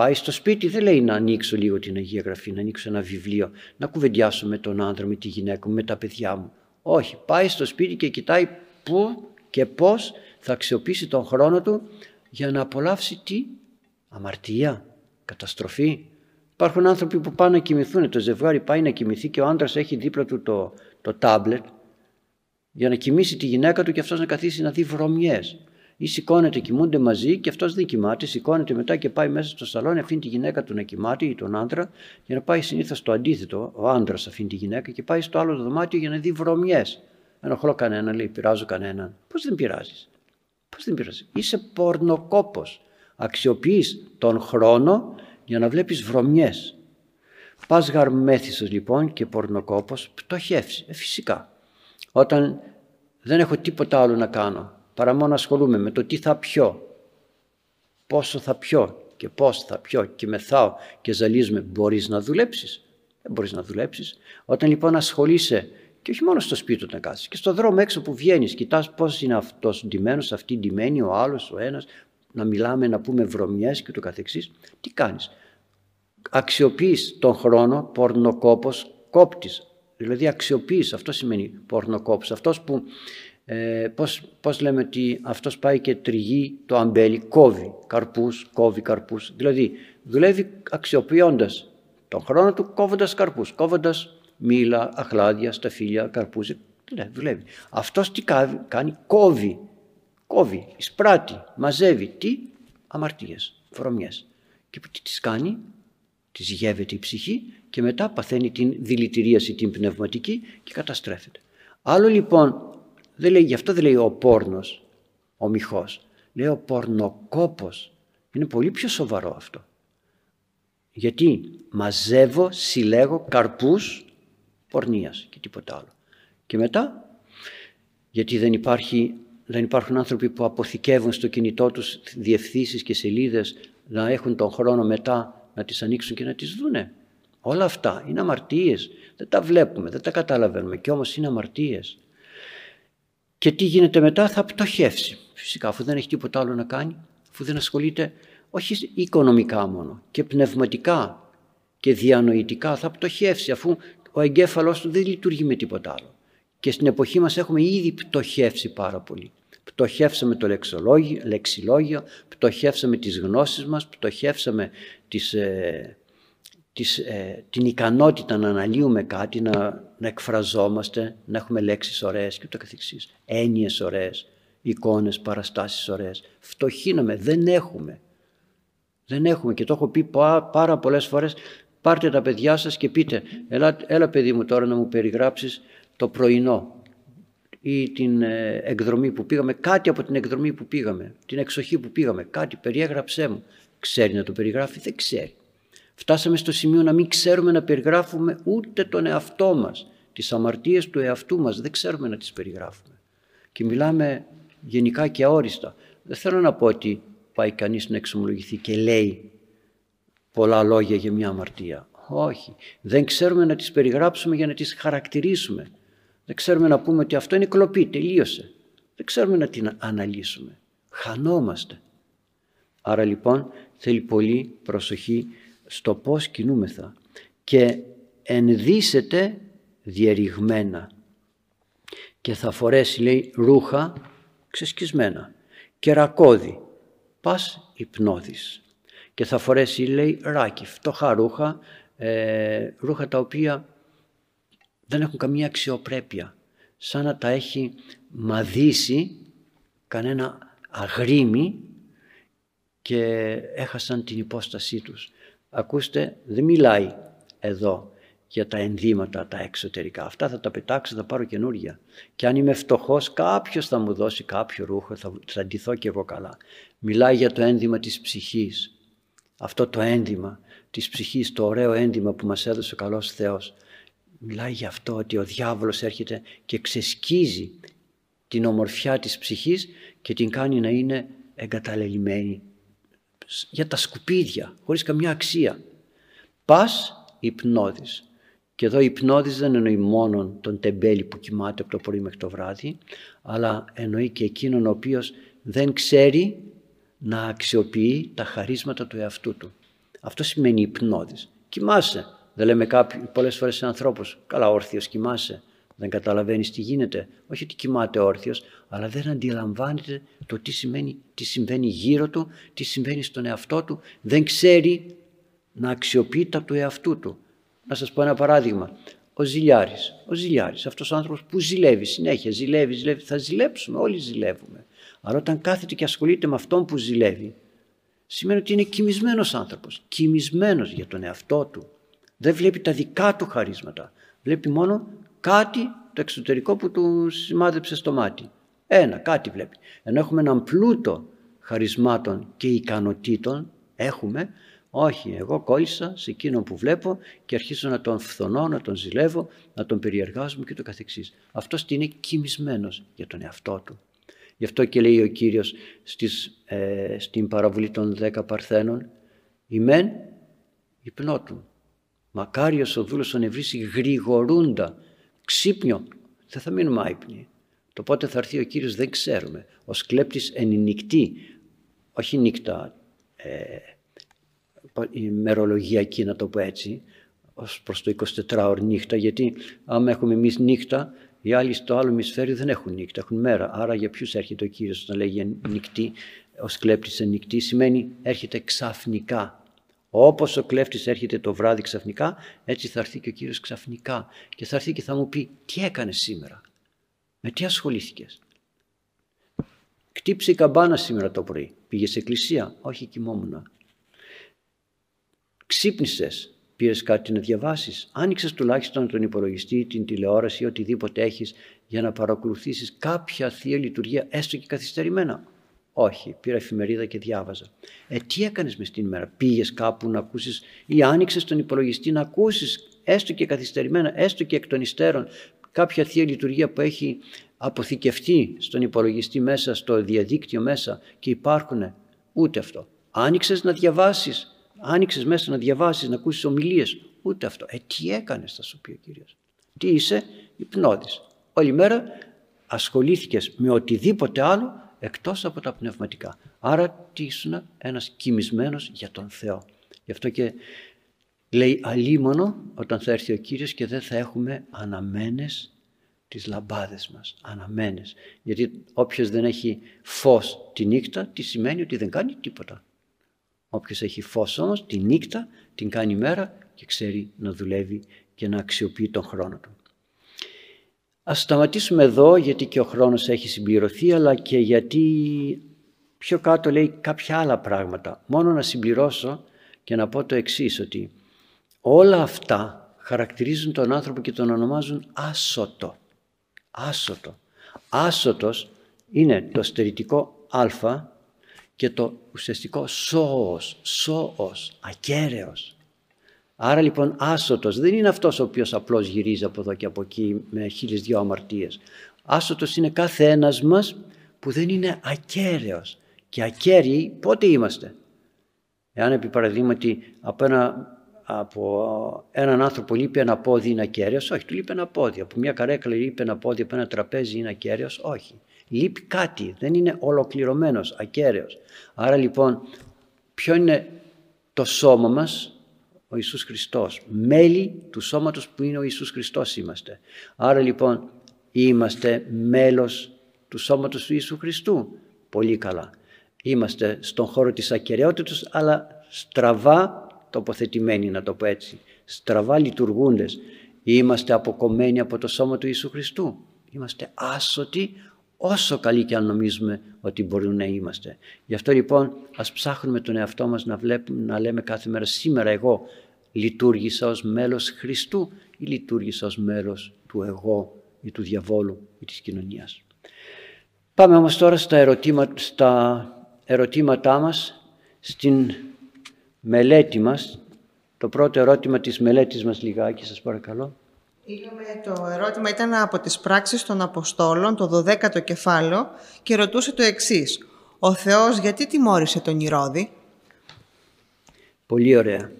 Πάει στο σπίτι, δεν λέει να ανοίξω λίγο την Αγία Γραφή, να ανοίξω ένα βιβλίο, να κουβεντιάσω με τον άντρα, με τη γυναίκα μου, με τα παιδιά μου. Όχι, πάει στο σπίτι και κοιτάει πού και πώς θα αξιοποιήσει τον χρόνο του για να απολαύσει τι, αμαρτία, καταστροφή. Υπάρχουν άνθρωποι που πάνε να κοιμηθούν, το ζευγάρι πάει να κοιμηθεί και ο άντρας έχει δίπλα του το, το τάμπλετ για να κοιμήσει τη γυναίκα του και αυτός να καθίσει να δει βρωμιές. Ή σηκώνεται, κοιμούνται μαζί και αυτός δεν κοιμάται, σηκώνεται μετά και πάει μέσα στο σαλόνι, αφήνει τη γυναίκα του να κοιμάται ή τον άντρα για να πάει συνήθως το αντίθετο. Ο άντρας αφήνει τη γυναίκα και πάει στο άλλο δωμάτιο για να δει βρωμιές. Ενοχλώ κανέναν, λέει, πειράζω κανέναν. Πώς δεν πειράζεις; Πώς δεν πειράζεις; Είσαι πορνοκόπος. Αξιοποιείς τον χρόνο για να βλέπεις βρωμιές. Πας γαρμέθησος λοιπόν και πορνοκόπος, πτωχεύσει. Ε, φυσικά. Όταν δεν έχω τίποτα άλλο να κάνω παρά μόνο ασχολούμαι με το τι θα πιω, πόσο θα πιω και πώς θα πιω και μεθάω και ζαλίζουμε, μπορείς να δουλέψεις. Δεν μπορείς να δουλέψεις. Όταν λοιπόν ασχολείσαι και όχι μόνο στο σπίτι του να κάτσεις και στο δρόμο έξω που βγαίνεις, κοιτάς πώς είναι αυτός ντυμένος, αυτή ντυμένη, ο άλλος, ο ένας, να μιλάμε, να πούμε βρωμιές και το καθεξής. Τι κάνεις; Αξιοποιείς τον χρόνο, πορνοκόπος, κόπτης. Δηλαδή αξιοποιείς, αυτό σημαίνει πορνοκόπος. Αυτός που ε, πώς, πώς λέμε ότι αυτός πάει και τριγεί το αμπέλι, κόβει καρπούς, κόβει καρπούς. Δηλαδή δουλεύει αξιοποιώντας τον χρόνο του κόβοντας καρπούς, κόβοντας μήλα, αχλάδια, σταφύλια, καρπούς. Ναι, δουλεύει. Αυτός τι κάνει, κόβει, κόβει, εισπράττει, μαζεύει. Τι, αμαρτίες, βρωμιές. Και τι τις κάνει, τις γεύεται η ψυχή και μετά παθαίνει την δηλητηρίαση την πνευματική και καταστρέφεται. Άλλο λοιπόν δεν λέει, γι' αυτό δεν λέει ο πόρνος, ο μυχός. Λέει ο πορνοκόπος. Είναι πολύ πιο σοβαρό αυτό. Γιατί μαζεύω, συλλέγω καρπούς πορνείας και τίποτα άλλο. Και μετά, γιατί δεν, υπάρχει, δεν υπάρχουν άνθρωποι που αποθηκεύουν στο κινητό τους διευθύνσεις και σελίδες να έχουν τον χρόνο μετά να τις ανοίξουν και να τις δούνε. Όλα αυτά είναι αμαρτίες. Δεν τα βλέπουμε, δεν τα καταλαβαίνουμε και όμως είναι αμαρτίες. Και τι γίνεται μετά θα πτωχεύσει. Φυσικά αφού δεν έχει τίποτα άλλο να κάνει, αφού δεν ασχολείται όχι οικονομικά μόνο και πνευματικά και διανοητικά θα πτωχεύσει αφού ο εγκέφαλος του δεν λειτουργεί με τίποτα άλλο. Και στην εποχή μας έχουμε ήδη πτωχεύσει πάρα πολύ. Πτωχεύσαμε το λεξιλόγιο, πτωχεύσαμε τις γνώσεις μας, πτωχεύσαμε τις, ε, τις, ε, την ικανότητα να αναλύουμε κάτι, να, να εκφραζόμαστε, να έχουμε λέξεις ωραίες και το καθεξής. Έννοιες ωραίες, εικόνες, παραστάσεις ωραίες. Φτωχύναμε, δεν έχουμε. Δεν έχουμε και το έχω πει πάρα πολλές φορές. Πάρτε τα παιδιά σας και πείτε, έλα, έλα παιδί μου τώρα να μου περιγράψεις το πρωινό ή την ε, εκδρομή που πήγαμε, κάτι από την εκδρομή που πήγαμε, την εξοχή που πήγαμε, κάτι περιέγραψέ μου. Ξέρει να το περιγράφει, δεν ξέρει. Φτάσαμε στο σημείο να μην ξέρουμε να περιγράφουμε ούτε τον εαυτό μας, τις αμαρτίες του εαυτού μας, δεν ξέρουμε να τις περιγράφουμε. Και μιλάμε γενικά και αόριστα. Δεν θέλω να πω ότι πάει κανείς να εξομολογηθεί και λέει πολλά λόγια για μια αμαρτία. Όχι. Δεν ξέρουμε να τις περιγράψουμε για να τις χαρακτηρίσουμε. Δεν ξέρουμε να πούμε ότι αυτό είναι κλοπή, τελείωσε. Δεν ξέρουμε να την αναλύσουμε. Χανόμαστε. Άρα λοιπόν θέλει πολύ προσοχή στο πώς κινούμεθα. Και ενδύσεται διεριγμένα. Και θα φορέσει λέει ρούχα ξεσκισμένα. Και ρακώδι. Πας υπνώδης και θα φορέσει λέει ράκι φτωχά ρούχα ε, ρούχα τα οποία δεν έχουν καμία αξιοπρέπεια. Σαν να τα έχει μαδίσει κανένα αγρίμι και έχασαν την υπόστασή τους Ακούστε, δεν μιλάει εδώ για τα ενδύματα, τα εξωτερικά. Αυτά θα τα πετάξω, θα πάρω καινούργια. Και αν είμαι φτωχός, κάποιος θα μου δώσει κάποιο ρούχο, θα, θα ντυθώ και εγώ καλά. Μιλάει για το ένδυμα της ψυχής. Αυτό το ένδυμα της ψυχής, το ωραίο ένδυμα που μας έδωσε ο καλός Θεός. Μιλάει για αυτό ότι ο διάβολος έρχεται και ξεσκίζει την ομορφιά της ψυχής και την κάνει να είναι εγκαταλελειμμένη για τα σκουπίδια, χωρίς καμιά αξία. Πας υπνώδης. Και εδώ υπνώδης δεν εννοεί μόνο τον τεμπέλη που κοιμάται από το πρωί μέχρι το βράδυ, αλλά εννοεί και εκείνον ο οποίος δεν ξέρει να αξιοποιεί τα χαρίσματα του εαυτού του. Αυτό σημαίνει υπνώδης. Κοιμάσαι. Δεν λέμε κάποιοι, πολλές φορές σε ανθρώπους, καλά όρθιος κοιμάσαι. Δεν καταλαβαίνεις τι γίνεται. Όχι ότι κοιμάται όρθιος, αλλά δεν αντιλαμβάνεται το τι, σημαίνει, τι συμβαίνει γύρω του, τι συμβαίνει στον εαυτό του. Δεν ξέρει να αξιοποιεί τα του εαυτού του. Να σας πω ένα παράδειγμα. Ο ζηλιάρης, ο ζηλιάρης, αυτός ο άνθρωπος που ζηλεύει συνέχεια, ζηλεύει, ζηλεύει, θα ζηλέψουμε, όλοι ζηλεύουμε. Αλλά όταν κάθεται και ασχολείται με αυτόν που ζηλεύει, σημαίνει ότι είναι κοιμισμένος άνθρωπος, κοιμισμένος για τον εαυτό του. Δεν βλέπει τα δικά του χαρίσματα, βλέπει μόνο κάτι το εξωτερικό που του σημάδεψε στο μάτι. Ένα, κάτι βλέπει. Ενώ έχουμε έναν πλούτο χαρισμάτων και ικανοτήτων, έχουμε, όχι, εγώ κόλλησα σε εκείνον που βλέπω και αρχίζω να τον φθονώ, να τον ζηλεύω, να τον περιεργάζομαι και το καθεξής. Αυτός είναι κοιμισμένος για τον εαυτό του. Γι' αυτό και λέει ο Κύριος στις, ε, στην παραβολή των δέκα παρθένων «Ημέν υπνότουν, μακάριος ο δούλος ο νευρής γρηγορούντα, ξύπνιο, δεν θα μείνουμε άϊπνοι». Το πότε θα έρθει ο Κύριος δεν ξέρουμε. Ο σκλέπτης εν νυχτή, όχι νύχτα ε, μερολογιακή να το πω έτσι, ως προς το 24ωρο νύχτα, γιατί άμα έχουμε εμείς νύχτα, οι άλλοι στο άλλο ημισφαίριο δεν έχουν νύχτα, έχουν μέρα. Άρα για ποιους έρχεται ο κύριος να λέγει νυχτή, ω κλέπτη νυχτή, σημαίνει έρχεται ξαφνικά. Όπως ο κλέφτης έρχεται το βράδυ ξαφνικά, έτσι θα έρθει και ο κύριος ξαφνικά. Και θα έρθει και θα μου πει, Τι έκανες σήμερα, με τι ασχολήθηκες; Κτύψε η καμπάνα σήμερα το πρωί. Πήγες σε εκκλησία; Όχι, κοιμόμουν. Ξύπνησες πήρες κάτι να διαβάσεις; Άνοιξες τουλάχιστον τον υπολογιστή, την τηλεόραση, οτιδήποτε έχεις για να παρακολουθήσεις κάποια θεία λειτουργία, έστω και καθυστερημένα. Όχι, πήρα εφημερίδα και διάβαζα. Ε, τι έκανες μες στην ημέρα, πήγες κάπου να ακούσεις ή άνοιξες τον υπολογιστή να ακούσεις, έστω και καθυστερημένα, έστω και εκ των υστέρων, κάποια θεία λειτουργία που έχει αποθηκευτεί στον υπολογιστή μέσα, στο διαδίκτυο μέσα και υπάρχουν. Ούτε αυτό. Άνοιξες να διαβάσεις άνοιξες μέσα να διαβάσεις, να ακούσεις ομιλίες; Ούτε αυτό. Ε, τι έκανες, θα σου πει ο κύριος. Τι είσαι, υπνώδης. Όλη μέρα ασχολήθηκες με οτιδήποτε άλλο εκτός από τα πνευματικά. Άρα τι ήσουν; Ένας κοιμισμένος για τον Θεό. Γι' αυτό και λέει αλίμονο όταν θα έρθει ο Κύριος και δεν θα έχουμε αναμένες τις λαμπάδες μας. Αναμένες. Γιατί όποιος δεν έχει φως τη νύχτα, τι σημαίνει ότι δεν κάνει τίποτα. Όποιος έχει φως όμως τη νύχτα την κάνει μέρα και ξέρει να δουλεύει και να αξιοποιεί τον χρόνο του. Ας σταματήσουμε εδώ γιατί και ο χρόνος έχει συμπληρωθεί αλλά και γιατί πιο κάτω λέει κάποια άλλα πράγματα. Μόνο να συμπληρώσω και να πω το εξής ότι όλα αυτά χαρακτηρίζουν τον άνθρωπο και τον ονομάζουν άσωτο. Άσωτο. Άσωτος είναι το στερητικό α και το ουσιαστικό σώος, σώος, ακέραιος. Άρα λοιπόν άσωτος δεν είναι αυτός ο οποίος απλώς γυρίζει από εδώ και από εκεί με χίλιες δυο αμαρτίες. Άσωτος είναι κάθε ένας μας που δεν είναι ακέραιος. Και ακέραιοι πότε είμαστε; Εάν επί παραδείγματι από, ένα, από έναν άνθρωπο λείπει ένα πόδι είναι ακέραιος, όχι, του λείπει ένα πόδι. Από μια καρέκλα λείπει ένα πόδι, από ένα τραπέζι είναι ακέραιος, όχι. Λείπει κάτι, δεν είναι ολοκληρωμένος, ακέραιος. Άρα λοιπόν, ποιο είναι το σώμα μας, ο Ιησούς Χριστός. Μέλη του σώματος που είναι ο Ιησούς Χριστός είμαστε. Άρα λοιπόν, είμαστε μέλος του σώματος του Ιησού Χριστού. Πολύ καλά. Είμαστε στον χώρο της ακαιρεότητας, αλλά στραβά τοποθετημένοι, να το πω έτσι. Στραβά λειτουργούντες. Είμαστε αποκομμένοι από το σώμα του Ιησού Χριστού. Είμαστε άσωτοι όσο καλοί και αν νομίζουμε ότι μπορούμε να είμαστε. Γι' αυτό λοιπόν ας ψάχνουμε τον εαυτό μας να, βλέπουμε, να λέμε κάθε μέρα σήμερα εγώ λειτουργήσα ως μέλος Χριστού ή λειτουργήσα ως μέλος του εγώ ή του διαβόλου ή της κοινωνίας. Πάμε όμως τώρα στα, ερωτήμα, στα ερωτήματά μας, στην μελέτη μας. Το πρώτο ερώτημα της μελέτης μας λιγάκι σας παρακαλώ. Είχαμε το ερώτημα ήταν από τις πράξεις των Αποστόλων, το 12ο κεφάλαιο, και ρωτούσε το εξής. Ο Θεός γιατί τιμώρησε τον Ηρώδη; Πολύ ωραία.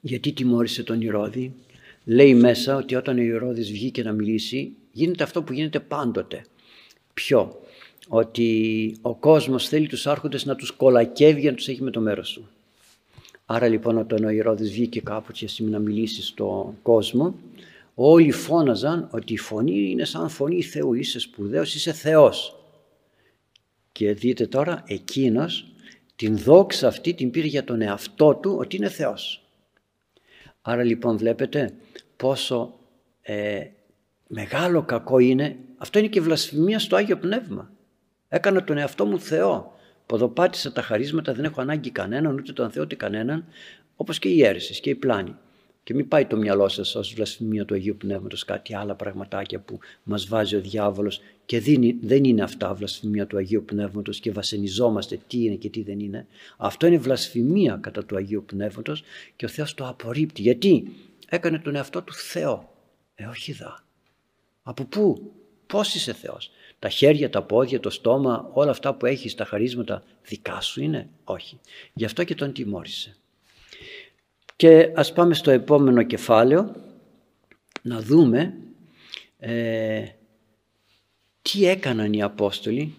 Γιατί τιμώρησε τον Ηρώδη; Λέει μέσα ότι όταν ο Ηρώδης βγήκε να μιλήσει, γίνεται αυτό που γίνεται πάντοτε. Ποιο; ότι ο κόσμος θέλει τους άρχοντες να τους κολακεύει για να τους έχει με το μέρος του. Άρα λοιπόν όταν ο Ηρώδης βγήκε κάπου και να μιλήσει στον κόσμο, όλοι φώναζαν ότι η φωνή είναι σαν φωνή Θεού, είσαι σπουδαίος, είσαι Θεός. Και δείτε τώρα εκείνος την δόξα αυτή την πήρε για τον εαυτό του ότι είναι Θεός. Άρα λοιπόν βλέπετε πόσο ε, μεγάλο κακό είναι, αυτό είναι και βλασφημία στο Άγιο Πνεύμα. Έκανα τον εαυτό μου Θεό. Ποδοπάτησα τα χαρίσματα, δεν έχω ανάγκη κανέναν, ούτε τον Θεό ούτε κανέναν, όπως και οι αίρεσες και οι πλάνοι. Και μην πάει το μυαλό σας ως βλασφημία του Αγίου Πνεύματος κάτι άλλα πραγματάκια που μας βάζει ο διάβολος και δεν είναι αυτά βλασφημία του Αγίου Πνεύματος και βασενιζόμαστε τι είναι και τι δεν είναι. Αυτό είναι βλασφημία κατά του Αγίου Πνεύματος και ο Θεός το απορρίπτει. Γιατί; Έκανε τον εαυτό του Θεό. Ε, όχι δα. Από πού, πώς είσαι Θεός; Τα χέρια, τα πόδια, το στόμα, όλα αυτά που έχεις, τα χαρίσματα δικά σου είναι; Όχι. Γι' αυτό και τον τιμώρησε. Και ας πάμε στο επόμενο κεφάλαιο να δούμε ε, τι έκαναν οι Απόστολοι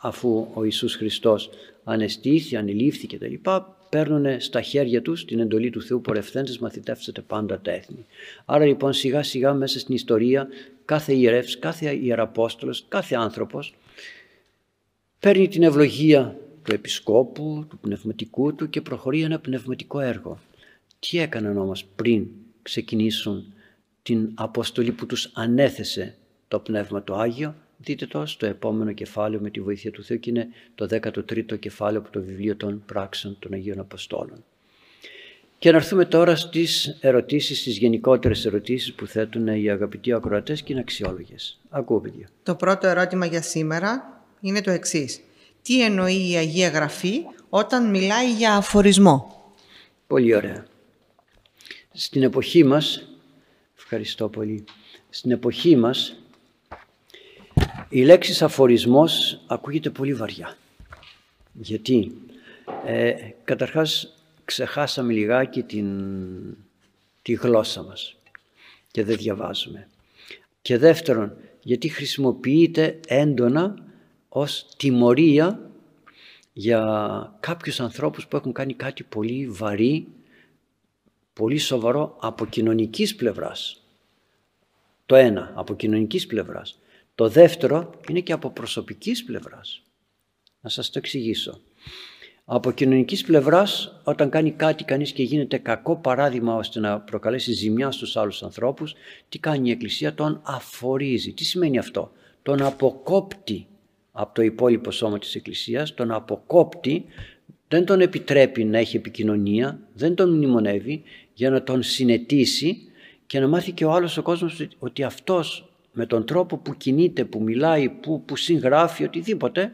αφού ο Ιησούς Χριστός ανεστήθη, ανελήφθη και τα λοιπά, παίρνουν στα χέρια τους την εντολή του Θεού πορευθέντες μαθητεύσετε πάντα τα έθνη. Άρα λοιπόν σιγά σιγά μέσα στην ιστορία κάθε ιερεύς, κάθε ιεραπόστολος, κάθε άνθρωπος παίρνει την ευλογία του επισκόπου, του πνευματικού του και προχωρεί ένα πνευματικό έργο. Τι έκαναν όμως πριν ξεκινήσουν την αποστολή που τους ανέθεσε το Πνεύμα το Άγιο, δείτε το στο επόμενο κεφάλαιο με τη βοήθεια του Θεού και είναι το 13ο κεφάλαιο από το βιβλίο των πράξεων των Αγίων Αποστόλων. Και να έρθουμε τώρα στις ερωτήσεις, στις γενικότερες ερωτήσεις που θέτουν οι αγαπητοί ακροατές και είναι αξιόλογες. Ακούω παιδιά. Το πρώτο ερώτημα για σήμερα είναι το εξής τι εννοεί η Αγία Γραφή όταν μιλάει για αφορισμό; Πολύ ωραία. Στην εποχή μας, ευχαριστώ πολύ, στην εποχή μας η λέξη αφορισμός ακούγεται πολύ βαριά. Γιατί; Ε, καταρχάς ξεχάσαμε λιγάκι την, τη γλώσσα μας και δεν διαβάζουμε. Και δεύτερον, γιατί χρησιμοποιείται έντονα ως τιμωρία για κάποιους ανθρώπους που έχουν κάνει κάτι πολύ βαρύ, πολύ σοβαρό από κοινωνικής πλευράς. Το ένα, από κοινωνικής πλευράς. Το δεύτερο είναι και από προσωπικής πλευράς. Να σας το εξηγήσω. Από κοινωνικής πλευράς, όταν κάνει κάτι κανείς και γίνεται κακό παράδειγμα ώστε να προκαλέσει ζημιά στους άλλους ανθρώπους, τι κάνει η Εκκλησία, τον αφορίζει. Τι σημαίνει αυτό, τον αποκόπτει από το υπόλοιπο σώμα της Εκκλησίας, τον αποκόπτει, δεν τον επιτρέπει να έχει επικοινωνία, δεν τον μνημονεύει για να τον συνετίσει και να μάθει και ο άλλος ο κόσμος ότι αυτός με τον τρόπο που κινείται, που μιλάει, που, που συγγράφει, οτιδήποτε,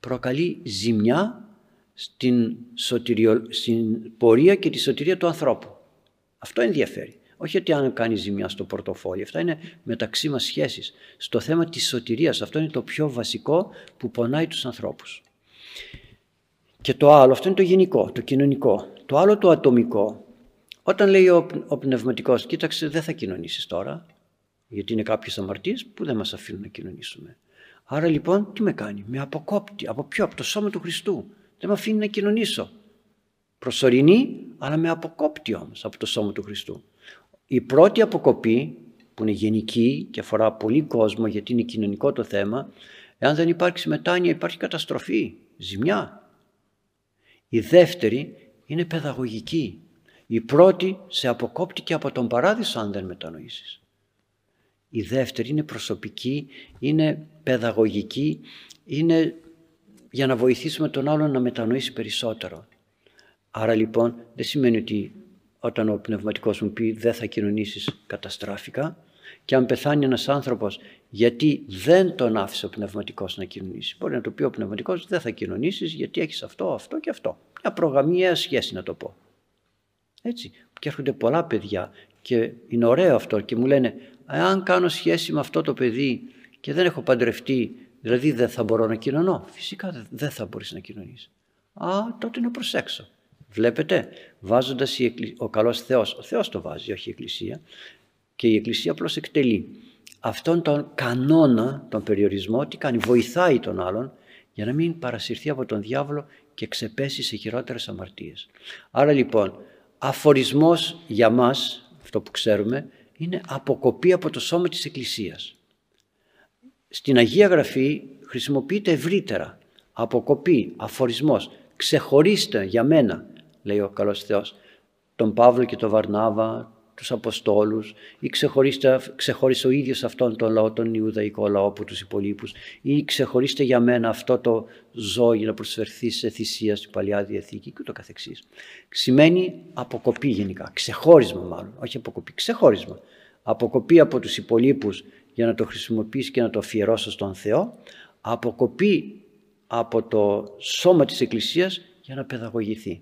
προκαλεί ζημιά στην, σωτηριο, στην πορεία και τη σωτηρία του ανθρώπου. Αυτό ενδιαφέρει. Όχι ότι αν κάνει ζημιά στο πορτοφόλι, αυτά είναι μεταξύ μας σχέσεις. Στο θέμα της σωτηρίας, αυτό είναι το πιο βασικό που πονάει τους ανθρώπους. Και το άλλο, αυτό είναι το γενικό, το κοινωνικό. Το άλλο το ατομικό, όταν λέει ο, ο πνευματικός, κοίταξε δεν θα κοινωνήσεις τώρα, γιατί είναι κάποιες αμαρτίες που δεν μας αφήνουν να κοινωνήσουμε. Άρα λοιπόν τι με κάνει, με αποκόπτει, από ποιο, από το σώμα του Χριστού. Δεν με αφήνει να κοινωνήσω. Προσωρινή, αλλά με αποκόπτει όμως από το σώμα του Χριστού. Η πρώτη αποκοπή που είναι γενική και αφορά πολύ κόσμο γιατί είναι κοινωνικό το θέμα, εάν δεν υπάρξει μετάνοια υπάρχει καταστροφή, ζημιά. Η δεύτερη είναι παιδαγωγική. Η πρώτη σε αποκόπτει και από τον παράδεισο αν δεν μετανοήσεις. Η δεύτερη είναι προσωπική, είναι παιδαγωγική, είναι για να βοηθήσουμε τον άλλον να μετανοήσει περισσότερο. Άρα λοιπόν δεν σημαίνει ότι όταν ο πνευματικός μου πει δεν θα κοινωνήσεις καταστράφηκα και αν πεθάνει ένας άνθρωπος γιατί δεν τον άφησε ο πνευματικός να κοινωνήσει. Μπορεί να του πει ο πνευματικός δεν θα κοινωνήσεις γιατί έχεις αυτό, αυτό και αυτό. Μια προγαμιαία σχέση να το πω. Έτσι. Και έρχονται πολλά παιδιά και είναι ωραίο αυτό και μου λένε αν κάνω σχέση με αυτό το παιδί και δεν έχω παντρευτεί, δηλαδή δεν θα μπορώ να κοινωνώ. Φυσικά δεν θα μπορείς να κοινωνείς. Α, τότε να προσέξω. Βλέπετε, βάζοντας ο καλός Θεός, ο Θεός το βάζει, όχι η Εκκλησία, και η Εκκλησία απλώς εκτελεί. αυτόν τον κανόνα, τον περιορισμό, τι κάνει, βοηθάει τον άλλον για να μην παρασυρθεί από τον διάβολο και ξεπέσει σε χειρότερες αμαρτίες. Άρα λοιπόν, αφορισμός για μας, αυτό που ξέρουμε, είναι αποκοπή από το σώμα της Εκκλησίας. Στην Αγία Γραφή χρησιμοποιείται ευρύτερα. Αποκοπή, αφορισμός. Ξεχωρίστε για μένα, λέει ο καλός Θεός, τον Παύλο και τον Βαρνάβα, τους Αποστόλους ή ξεχωρίστε ο ίδιος αυτόν τον λαό, τον Ιουδαϊκό λαό από τους υπολείπους ή ξεχωρίστε για μένα αυτό το ζώο για να προσφερθεί σε θυσία στην Παλιά Διαθήκη και το καθεξής. Σημαίνει αποκοπή γενικά, ξεχώρισμα μάλλον, όχι αποκοπή, ξεχώρισμα. Αποκοπή από τους υπολείπους για να το χρησιμοποιήσει και να το αφιερώσω στον Θεό, αποκοπή από το σώμα της Εκκλησίας για να παιδαγωγηθεί.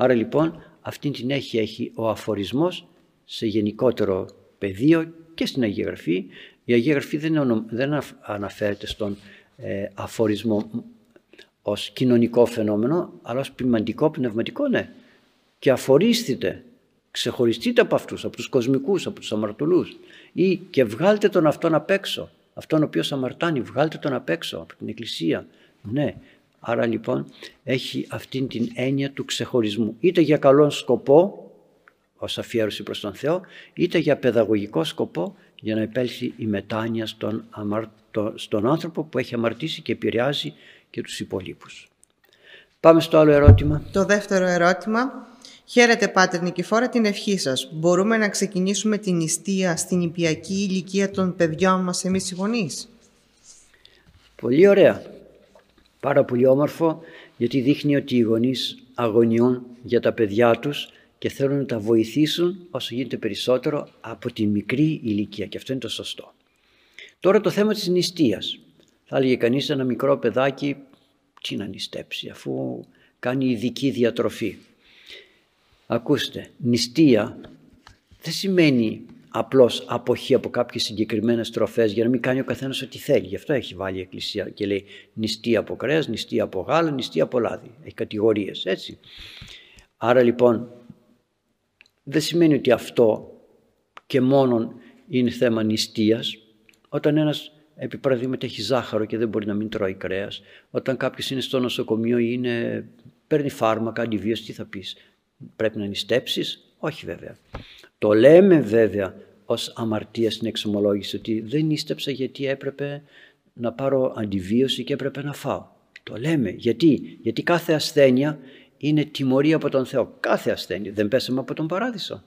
Άρα λοιπόν αυτή την έχει, έχει ο αφορισμός σε γενικότερο πεδίο και στην Αγία Γραφή. Η Αγία Γραφή δεν, δεν αναφέρεται στον ε, αφορισμό ως κοινωνικό φαινόμενο, αλλά ως ποιμαντικό, πνευματικό, ναι. Και αφορίστητε, ξεχωριστείτε από αυτούς, από τους κοσμικούς, από τους αμαρτωλούς ή και βγάλτε τον αυτόν απ' έξω. Αυτόν ο οποίος αμαρτάνει, βγάλτε τον απ' έξω από την Εκκλησία. Ναι, άρα λοιπόν έχει αυτήν την έννοια του ξεχωρισμού. Είτε για καλόν σκοπό, ως αφιέρωση προς τον Θεό είτε για παιδαγωγικό σκοπό για να επέλθει η μετάνοια στον, στον άνθρωπο που έχει αμαρτήσει και επηρεάζει και τους υπολείπους. Πάμε στο άλλο ερώτημα. Το δεύτερο ερώτημα. Χαίρετε Πάτερ Νικηφόρα την ευχή σας. Μπορούμε να ξεκινήσουμε την νηστεία στην υπιακή ηλικία των παιδιών μας εμείς οι γονείς; Πολύ ωραία. Πάρα πολύ όμορφο γιατί δείχνει ότι οι γονείς αγωνιούν για τα παιδιά τους και θέλουν να τα βοηθήσουν όσο γίνεται περισσότερο από τη μικρή ηλικία και αυτό είναι το σωστό. Τώρα το θέμα της νηστείας. Θα έλεγε κανείς ένα μικρό παιδάκι τι να νηστέψει αφού κάνει ειδική διατροφή. Ακούστε, νηστεία δεν σημαίνει απλώς αποχή από κάποιες συγκεκριμένες τροφές για να μην κάνει ο καθένας ό,τι θέλει. Γι' αυτό έχει βάλει η Εκκλησία και λέει νηστεία από κρέας, νηστεία από γάλα, νηστεία από λάδι. Έχει κατηγορίες, έτσι. Άρα λοιπόν δεν σημαίνει ότι αυτό και μόνον είναι θέμα νηστείας. Όταν ένας επί παραδείγματι έχει ζάχαρο και δεν μπορεί να μην τρώει κρέας, όταν κάποιος είναι στο νοσοκομείο ή είναι, παίρνει φάρμακα, αντιβίωση, τι θα πεις, πρέπει να νηστέψεις; Όχι βέβαια. Το λέμε βέβαια ως αμαρτίας στην εξομολόγηση ότι δεν νήστεψα γιατί έπρεπε να πάρω αντιβίωση και έπρεπε να φάω. Το λέμε. Γιατί, γιατί κάθε ασθένεια είναι τιμωρία από τον Θεό. Κάθε ασθένεια. Δεν πέσαμε από τον παράδεισο.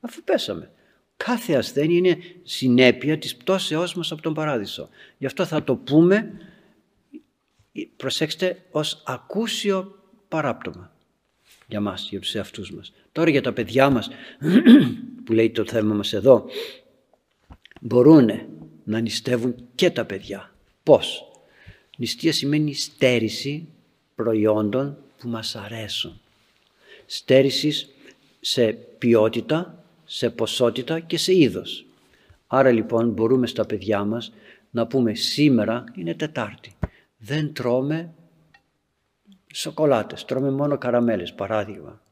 Αφού πέσαμε. Κάθε ασθένεια είναι συνέπεια της πτώσεώς μας από τον παράδεισο. Γι' αυτό θα το πούμε, προσέξτε, ως ακούσιο παράπτωμα για μας, για τους εαυτούς μας. Τώρα για τα παιδιά μας, που λέει το θέμα μας εδώ, μπορούν να νηστεύουν και τα παιδιά. Πώς; Νηστεία σημαίνει στέρηση προϊόντων που μας αρέσουν. Στέρησης σε ποιότητα, σε ποσότητα και σε είδος. Άρα λοιπόν μπορούμε στα παιδιά μας να πούμε σήμερα είναι Τετάρτη. Δεν τρώμε σοκολάτες, τρώμε μόνο καραμέλες παράδειγμα.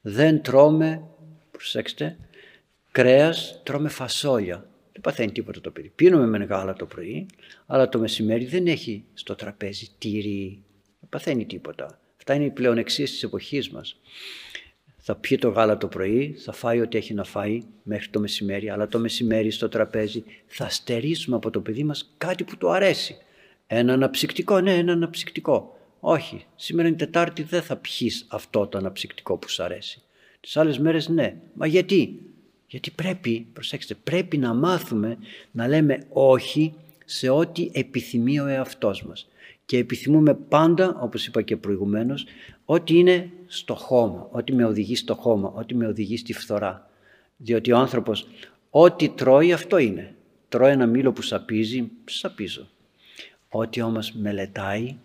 Δεν τρώμε, προσέξτε, κρέας, τρώμε φασόλια. Δεν παθαίνει τίποτα το παιδί. Πίνουμε με γάλα το πρωί, αλλά το μεσημέρι δεν έχει στο τραπέζι τυρί. Δεν παθαίνει τίποτα. Αυτά είναι οι πλεονεξίες της εποχής μας. Θα πιει το γάλα το πρωί, θα φάει ό,τι έχει να φάει μέχρι το μεσημέρι, αλλά το μεσημέρι στο τραπέζι θα στερήσουμε από το παιδί μας κάτι που του αρέσει. Ένα αναψυκτικό, ναι, ένα αναψυκτικό. Όχι, σήμερα είναι Τετάρτη, δεν θα πιείς αυτό το αναψυκτικό που σου αρέσει. Τις άλλες μέρες ναι. Μα γιατί; Γιατί πρέπει, προσέξτε, πρέπει να μάθουμε να λέμε όχι σε ό,τι επιθυμεί ο εαυτός μας και επιθυμούμε πάντα, όπως είπα και προηγουμένως, ό,τι είναι στο χώμα, ό,τι με οδηγεί στο χώμα, ό,τι με οδηγεί στη φθορά. Διότι ο άνθρωπος ό,τι τρώει αυτό είναι. Τρώει ένα μήλο που σαπίζει, σαπίζω. Ό,τι όμως μελετάει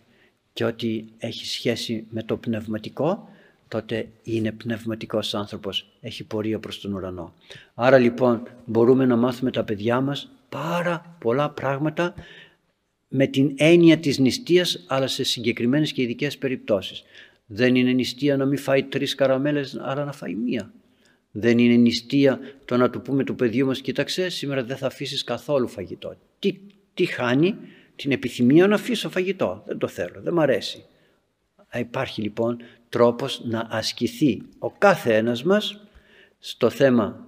και ό,τι έχει σχέση με το πνευματικό, τότε είναι πνευματικός άνθρωπος, έχει πορεία προς τον ουρανό. Άρα λοιπόν μπορούμε να μάθουμε τα παιδιά μας πάρα πολλά πράγματα με την έννοια της νηστείας αλλά σε συγκεκριμένες και ειδικές περιπτώσεις. Δεν είναι νηστεία να μην φάει τρεις καραμέλες αλλά να φάει μία. Δεν είναι νηστεία το να του πούμε του παιδιού μας «Κοίταξε, σήμερα δεν θα αφήσεις καθόλου φαγητό». Τι, τι χάνει; Την επιθυμία να αφήσω φαγητό. Δεν το θέλω, δεν μ' αρέσει. Υπάρχει λοιπόν τρόπος να ασκηθεί ο κάθε ένας μας στο θέμα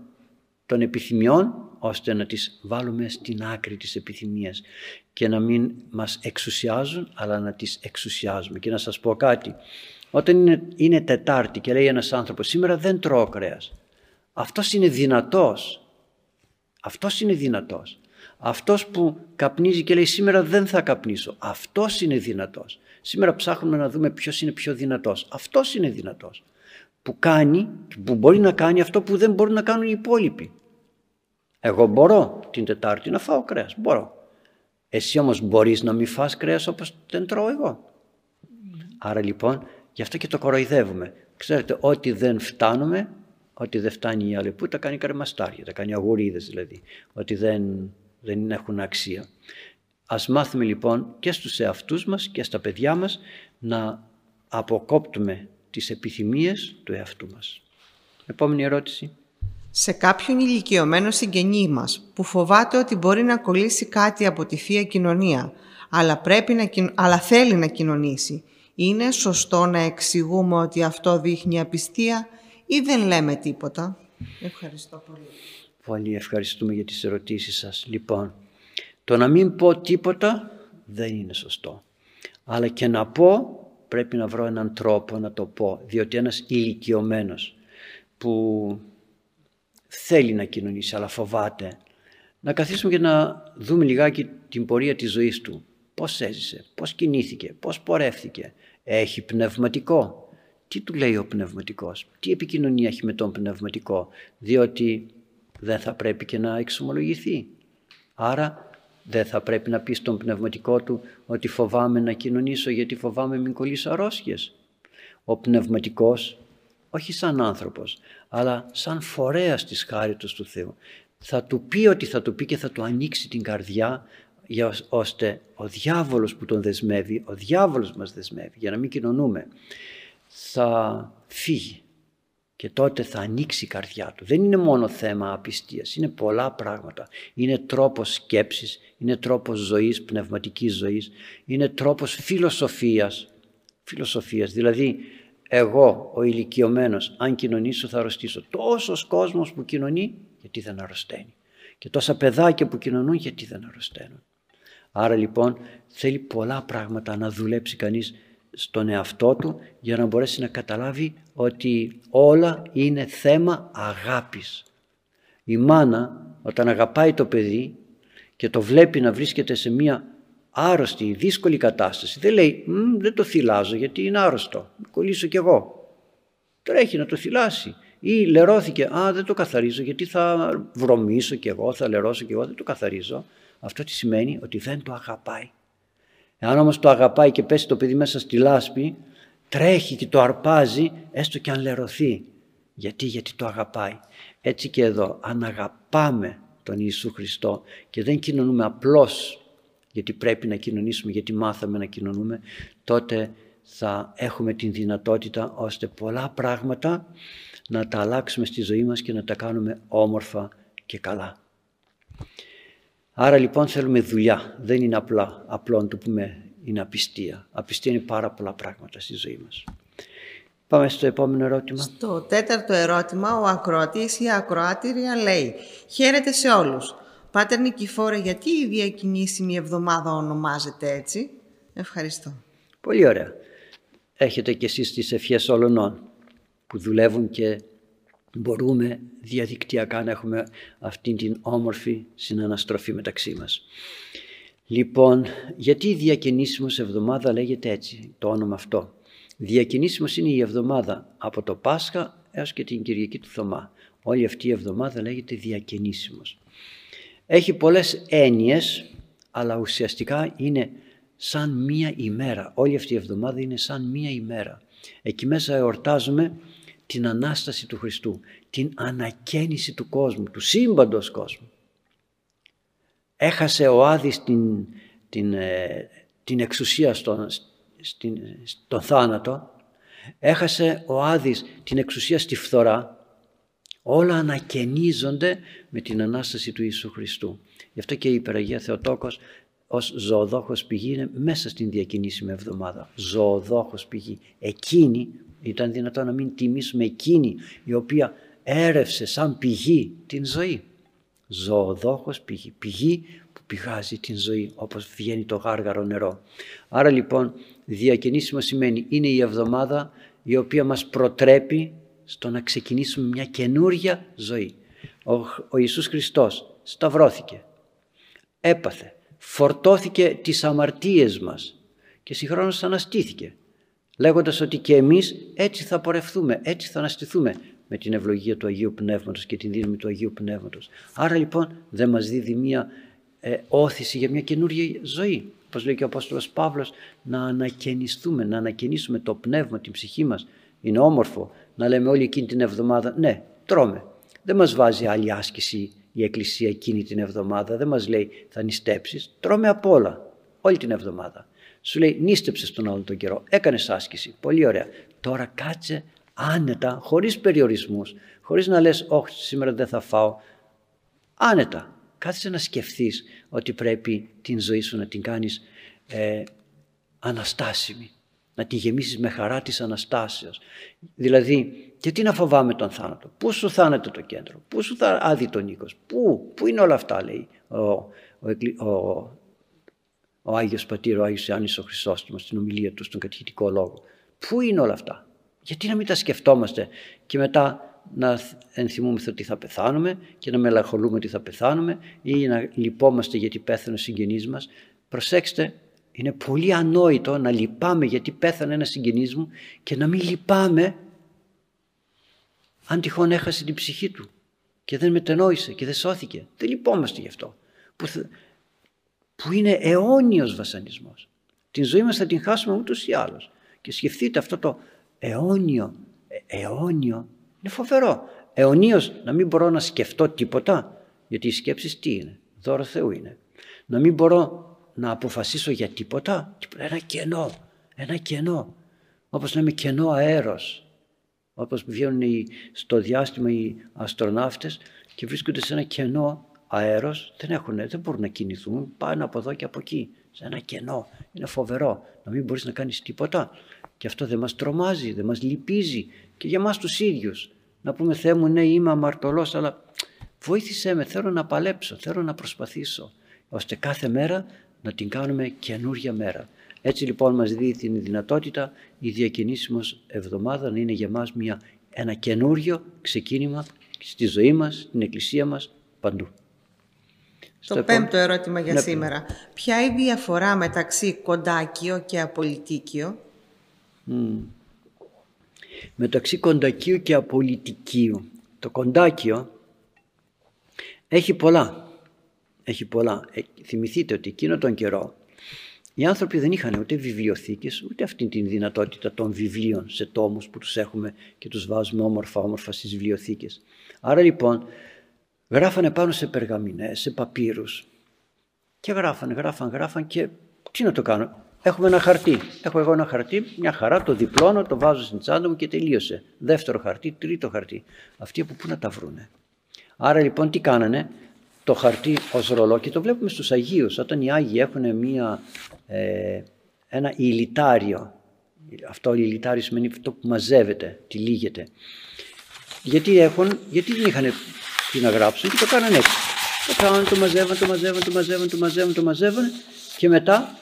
των επιθυμιών ώστε να τις βάλουμε στην άκρη της επιθυμίας και να μην μας εξουσιάζουν αλλά να τις εξουσιάζουμε. Και να σας πω κάτι, όταν είναι, είναι Τετάρτη και λέει ένας άνθρωπος σήμερα δεν τρώω κρέας, αυτός είναι δυνατός, αυτός είναι δυνατός. Αυτός που καπνίζει και λέει σήμερα δεν θα καπνίσω, αυτός είναι δυνατός. Σήμερα ψάχνουμε να δούμε ποιος είναι πιο δυνατός, αυτός είναι δυνατός. Που κάνει, που μπορεί να κάνει αυτό που δεν μπορούν να κάνουν οι υπόλοιποι. Εγώ μπορώ την Τετάρτη να φάω κρέας, μπορώ. Εσύ όμως μπορείς να μην φας κρέας όπως δεν τρώω εγώ. Άρα λοιπόν γι' αυτό και το κοροϊδεύουμε. Ξέρετε ό,τι δεν φτάνουμε, ό,τι δεν φτάνει η άλλη που τα κάνει καρμαστάρια, τα κάνει αγουρίδες δηλαδή, ότι δεν, δεν έχουν αξία. Ας μάθουμε λοιπόν και στους εαυτούς μας και στα παιδιά μας να αποκόπτουμε τις επιθυμίες του εαυτού μας. Επόμενη ερώτηση σε κάποιον ηλικιωμένο συγγενή μας που φοβάται ότι μπορεί να κολλήσει κάτι από τη Θεία Κοινωνία αλλά, πρέπει να, αλλά θέλει να κοινωνήσει. Είναι σωστό να εξηγούμε ότι αυτό δείχνει απιστία ή δεν λέμε τίποτα; Ευχαριστώ πολύ. Πολύ ευχαριστούμε για τις ερωτήσεις σας. Λοιπόν, το να μην πω τίποτα δεν είναι σωστό. Αλλά και να πω πρέπει να βρω έναν τρόπο να το πω. Διότι ένας ηλικιωμένος που θέλει να κοινωνήσει αλλά φοβάται. Να καθίσουμε και να δούμε λιγάκι την πορεία της ζωής του. Πώς έζησε, πώς κινήθηκε, πώς πορεύθηκε. Έχει πνευματικό. Τι του λέει ο πνευματικός, τι επικοινωνία έχει με τον πνευματικό, διότι δεν θα πρέπει και να εξομολογηθεί. Άρα δεν θα πρέπει να πεις στον πνευματικό του ότι φοβάμαι να κοινωνήσω γιατί φοβάμαι μην κολλήσω αρρώστιες. Ο πνευματικός όχι σαν άνθρωπος, αλλά σαν φορέας της χάριτος του Θεού. Θα του πει ότι θα του πει και θα του ανοίξει την καρδιά για, ώστε ο διάβολος που τον δεσμεύει, ο διάβολος μας δεσμεύει για να μην κοινωνούμε, θα φύγει και τότε θα ανοίξει η καρδιά του. Δεν είναι μόνο θέμα απιστίας, είναι πολλά πράγματα. Είναι τρόπος σκέψης, είναι τρόπος ζωής, πνευματικής ζωής, είναι τρόπος φιλοσοφίας. Φιλοσοφίας, δηλαδή εγώ ο ηλικιωμένος, αν κοινωνήσω θα αρρωστήσω. Τόσος κόσμος που κοινωνεί γιατί δεν αρρωσταίνει. Και τόσα παιδάκια που κοινωνούν γιατί δεν αρρωσταίνουν. Άρα λοιπόν θέλει πολλά πράγματα να δουλέψει κανείς στον εαυτό του για να μπορέσει να καταλάβει ότι όλα είναι θέμα αγάπης. Η μάνα όταν αγαπάει το παιδί και το βλέπει να βρίσκεται σε μια άρρωστη, δύσκολη κατάσταση. Δεν λέει δεν το θυλάζω γιατί είναι άρρωστο, κολλήσω κι εγώ. Τρέχει να το θυλάσει. Ή λερώθηκε, α δεν το καθαρίζω γιατί θα βρωμίσω κι εγώ, θα λερώσω κι εγώ, δεν το καθαρίζω. Αυτό τι σημαίνει ότι δεν το αγαπάει. Εάν όμως το αγαπάει και πέσει το παιδί μέσα στη λάσπη, τρέχει και το αρπάζει έστω και αν λερωθεί. Γιατί, γιατί το αγαπάει. Έτσι και εδώ, αν αγαπάμε τον Ιησού Χριστό και δεν κοινωνούμε απλώς γιατί πρέπει να κοινωνήσουμε, γιατί μάθαμε να κοινωνούμε, τότε θα έχουμε την δυνατότητα ώστε πολλά πράγματα να τα αλλάξουμε στη ζωή μας και να τα κάνουμε όμορφα και καλά. Άρα λοιπόν θέλουμε δουλειά, δεν είναι απλά, απλό να το πούμε είναι απιστία. Απιστία είναι πάρα πολλά πράγματα στη ζωή μας. Πάμε στο επόμενο ερώτημα. Στο τέταρτο ερώτημα ο ακροατής ή ακροάτηρια λέει «Χαίρετε σε όλους. Πάτερ Νικηφόρε, γιατί η διακινήσιμη εβδομάδα ονομάζεται έτσι; Ευχαριστώ. Πολύ ωραία. Έχετε και εσείς τις ευχές όλων που δουλεύουν και μπορούμε διαδικτυακά να έχουμε αυτή την όμορφη συναναστροφή μεταξύ μας. Λοιπόν, γιατί η διακινήσιμος εβδομάδα λέγεται έτσι, το όνομα αυτό; Διακινήσιμος είναι η εβδομάδα από το Πάσχα έως και την Κυριακή του Θωμά. Όλη αυτή η εβδομάδα λέγεται διακινήσιμος. Έχει πολλές έννοιες, αλλά ουσιαστικά είναι σαν μία ημέρα. Όλη αυτή η εβδομάδα είναι σαν μία ημέρα. Εκεί μέσα εορτάζουμε την Ανάσταση του Χριστού, την ανακαίνιση του κόσμου, του σύμπαντος κόσμου. Έχασε ο Άδης την, την, ε, την εξουσία στον, στον θάνατο, έχασε ο Άδης την εξουσία στη φθορά, Όλα ανακαινίζονται με την Ανάσταση του Ιησού Χριστού. Γι' αυτό και η Υπεραγία Θεοτόκος ως ζωοδόχος πηγή είναι μέσα στην διακινήσιμη εβδομάδα. Ζωοδόχος πηγή. Εκείνη, ήταν δυνατό να μην τιμήσουμε εκείνη η οποία έρευσε σαν πηγή την ζωή. Ζωοδόχος πηγή. Πηγή που πηγάζει την ζωή όπως βγαίνει το γάργαρο νερό. Άρα λοιπόν διακινήσιμο σημαίνει είναι η εβδομάδα η οποία μας προτρέπει στο να ξεκινήσουμε μια καινούρια ζωή. Ο, ο Ιησούς Χριστός σταυρώθηκε, έπαθε, φορτώθηκε τις αμαρτίες μας και συγχρόνως αναστήθηκε λέγοντας ότι και εμείς έτσι θα πορευθούμε, έτσι θα αναστηθούμε με την ευλογία του Αγίου Πνεύματος και την δύναμη του Αγίου Πνεύματος. Άρα λοιπόν δεν μας δίδει μια ε, όθηση για μια καινούργια ζωή. Όπως λέει και ο Απόστολος Παύλος, να ανακαινιστούμε, να ανακαινήσουμε το πνεύμα, την ψυχή μας. Είναι όμορφο να λέμε όλη εκείνη την εβδομάδα, ναι, τρώμε. Δεν μας βάζει άλλη άσκηση η Εκκλησία εκείνη την εβδομάδα, δεν μας λέει θα νηστέψεις, τρώμε απ' όλα, όλη την εβδομάδα. Σου λέει νίστεψε τον όλο τον καιρό, έκανες άσκηση, πολύ ωραία. Τώρα κάτσε άνετα, χωρίς περιορισμούς, χωρίς να λες όχι σήμερα δεν θα φάω. Άνετα, κάτσε να σκεφτείς ότι πρέπει την ζωή σου να την κάνεις ε, αναστάσιμη να τη γεμίσεις με χαρά της Αναστάσεως. Δηλαδή, γιατί να φοβάμαι τον θάνατο; Πού σου θάνατο το κέντρο; Πού σου θα άδει τον οίκος. Πού, πού είναι όλα αυτά λέει ο, ο, ο, ο Άγιος Πατήρ, ο Άγιος Ιάννης ο Χρυσόστομος στην ομιλία του στον κατηχητικό λόγο. Πού είναι όλα αυτά; Γιατί να μην τα σκεφτόμαστε και μετά να ενθυμούμεθα ότι θα πεθάνουμε και να μελαγχολούμε ότι θα πεθάνουμε ή να λυπόμαστε γιατί πέθανε ο συγγενής μας. Προσέξτε, είναι πολύ ανόητο να λυπάμαι γιατί πέθανε ένας συγγενής μου και να μην λυπάμαι αν τυχόν έχασε την ψυχή του και δεν μετενόησε και δεν σώθηκε. Δεν λυπόμαστε γι' αυτό. Που, που είναι αιώνιος βασανισμός. Την ζωή μας θα την χάσουμε ούτως ή άλλως. Και σκεφτείτε αυτό το αιώνιο, ε, αιώνιο, είναι φοβερό. Αιωνίως να μην μπορώ να σκεφτώ τίποτα, γιατί οι σκέψεις τι είναι, δώρο Θεού είναι. Να μην μπορώ να αποφασίσω για τίποτα, ένα κενό, ένα κενό. Όπως λέμε κενό αέρος. Όπως βγαίνουν στο διάστημα οι αστροναύτες και βρίσκονται σε ένα κενό αέρος, δεν, έχουν, δεν μπορούν να κινηθούν, πάνε από εδώ και από εκεί, σε ένα κενό. Είναι φοβερό να μην μπορείς να κάνεις τίποτα. Και αυτό δεν μας τρομάζει, δεν μας λυπίζει και για μας τους ίδιους. Να πούμε Θεέ μου ναι είμαι αμαρτωλός αλλά βοήθησέ με, θέλω να παλέψω, θέλω να προσπαθήσω ώστε κάθε μέρα να την κάνουμε καινούργια μέρα. Έτσι λοιπόν μας δίνει την δυνατότητα η διακινήσιμος εβδομάδα να είναι για μας μια, ένα καινούριο ξεκίνημα στη ζωή μας, στην εκκλησία μας, παντού. Το πέμπτο ερώτημα για ναι, σήμερα. Ποια είναι η διαφορά μεταξύ κοντάκιο και απολυτίκιο; Μεταξύ κοντακίου και απολυτικίου. Το κοντάκιο έχει πολλά έχει πολλά. Ε, θυμηθείτε ότι εκείνο τον καιρό οι άνθρωποι δεν είχαν ούτε βιβλιοθήκες ούτε αυτή την δυνατότητα των βιβλίων σε τόμους που τους έχουμε και τους βάζουμε όμορφα όμορφα στις βιβλιοθήκες. Άρα λοιπόν γράφανε πάνω σε περγαμινές, σε παπύρους και γράφανε, γράφανε, γράφανε και τι να το κάνω. Έχουμε ένα χαρτί. Έχω εγώ ένα χαρτί, μια χαρά, το διπλώνω, το βάζω στην τσάντα μου και τελείωσε. Δεύτερο χαρτί, τρίτο χαρτί. Αυτοί από πού να τα βρούνε; Άρα λοιπόν τι κάνανε, το χαρτί ως ρολό και το βλέπουμε στους Αγίους όταν οι Άγιοι έχουν μία, ε, ένα ηλιτάριο αυτό ηλιτάριο σημαίνει αυτό που μαζεύεται, τυλίγεται γιατί έχουν, γιατί δεν είχαν τι να γράψουν και το κάνανε έτσι. Το κάνανε, το μαζεύαν, το μαζεύαν, το μαζεύαν, το μαζεύαν, το μαζεύαν και μετά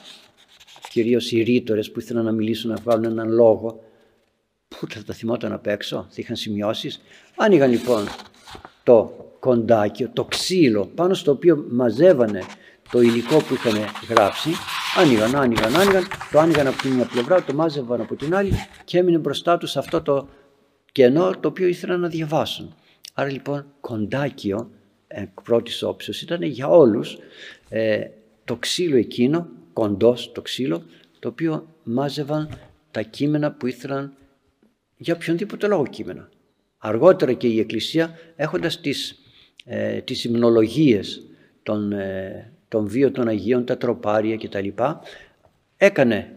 κυρίως οι ρήτορες που ήθελαν να μιλήσουν να βγάλουν έναν λόγο που θα τα θυμόταν απ' έξω, θα είχαν σημειώσεις. Άνοιγαν λοιπόν το κοντάκιο, το ξύλο πάνω στο οποίο μαζεύανε το υλικό που είχαν γράψει, άνοιγαν, άνοιγαν, άνοιγαν, το άνοιγαν από την μια πλευρά, το μάζευαν από την άλλη και έμεινε μπροστά τους αυτό το κενό το οποίο ήθελαν να διαβάσουν. Άρα λοιπόν κοντάκιο εκ πρώτης όψεως ήταν για όλους ε, το ξύλο εκείνο, κοντός το ξύλο, το οποίο μάζευαν τα κείμενα που ήθελαν για οποιονδήποτε λόγο κείμενα. Αργότερα και η Εκκλησία έχοντας τις ε, τις υμνολογίες των, ε, των βίων των Αγίων, τα τροπάρια κτλ. Έκανε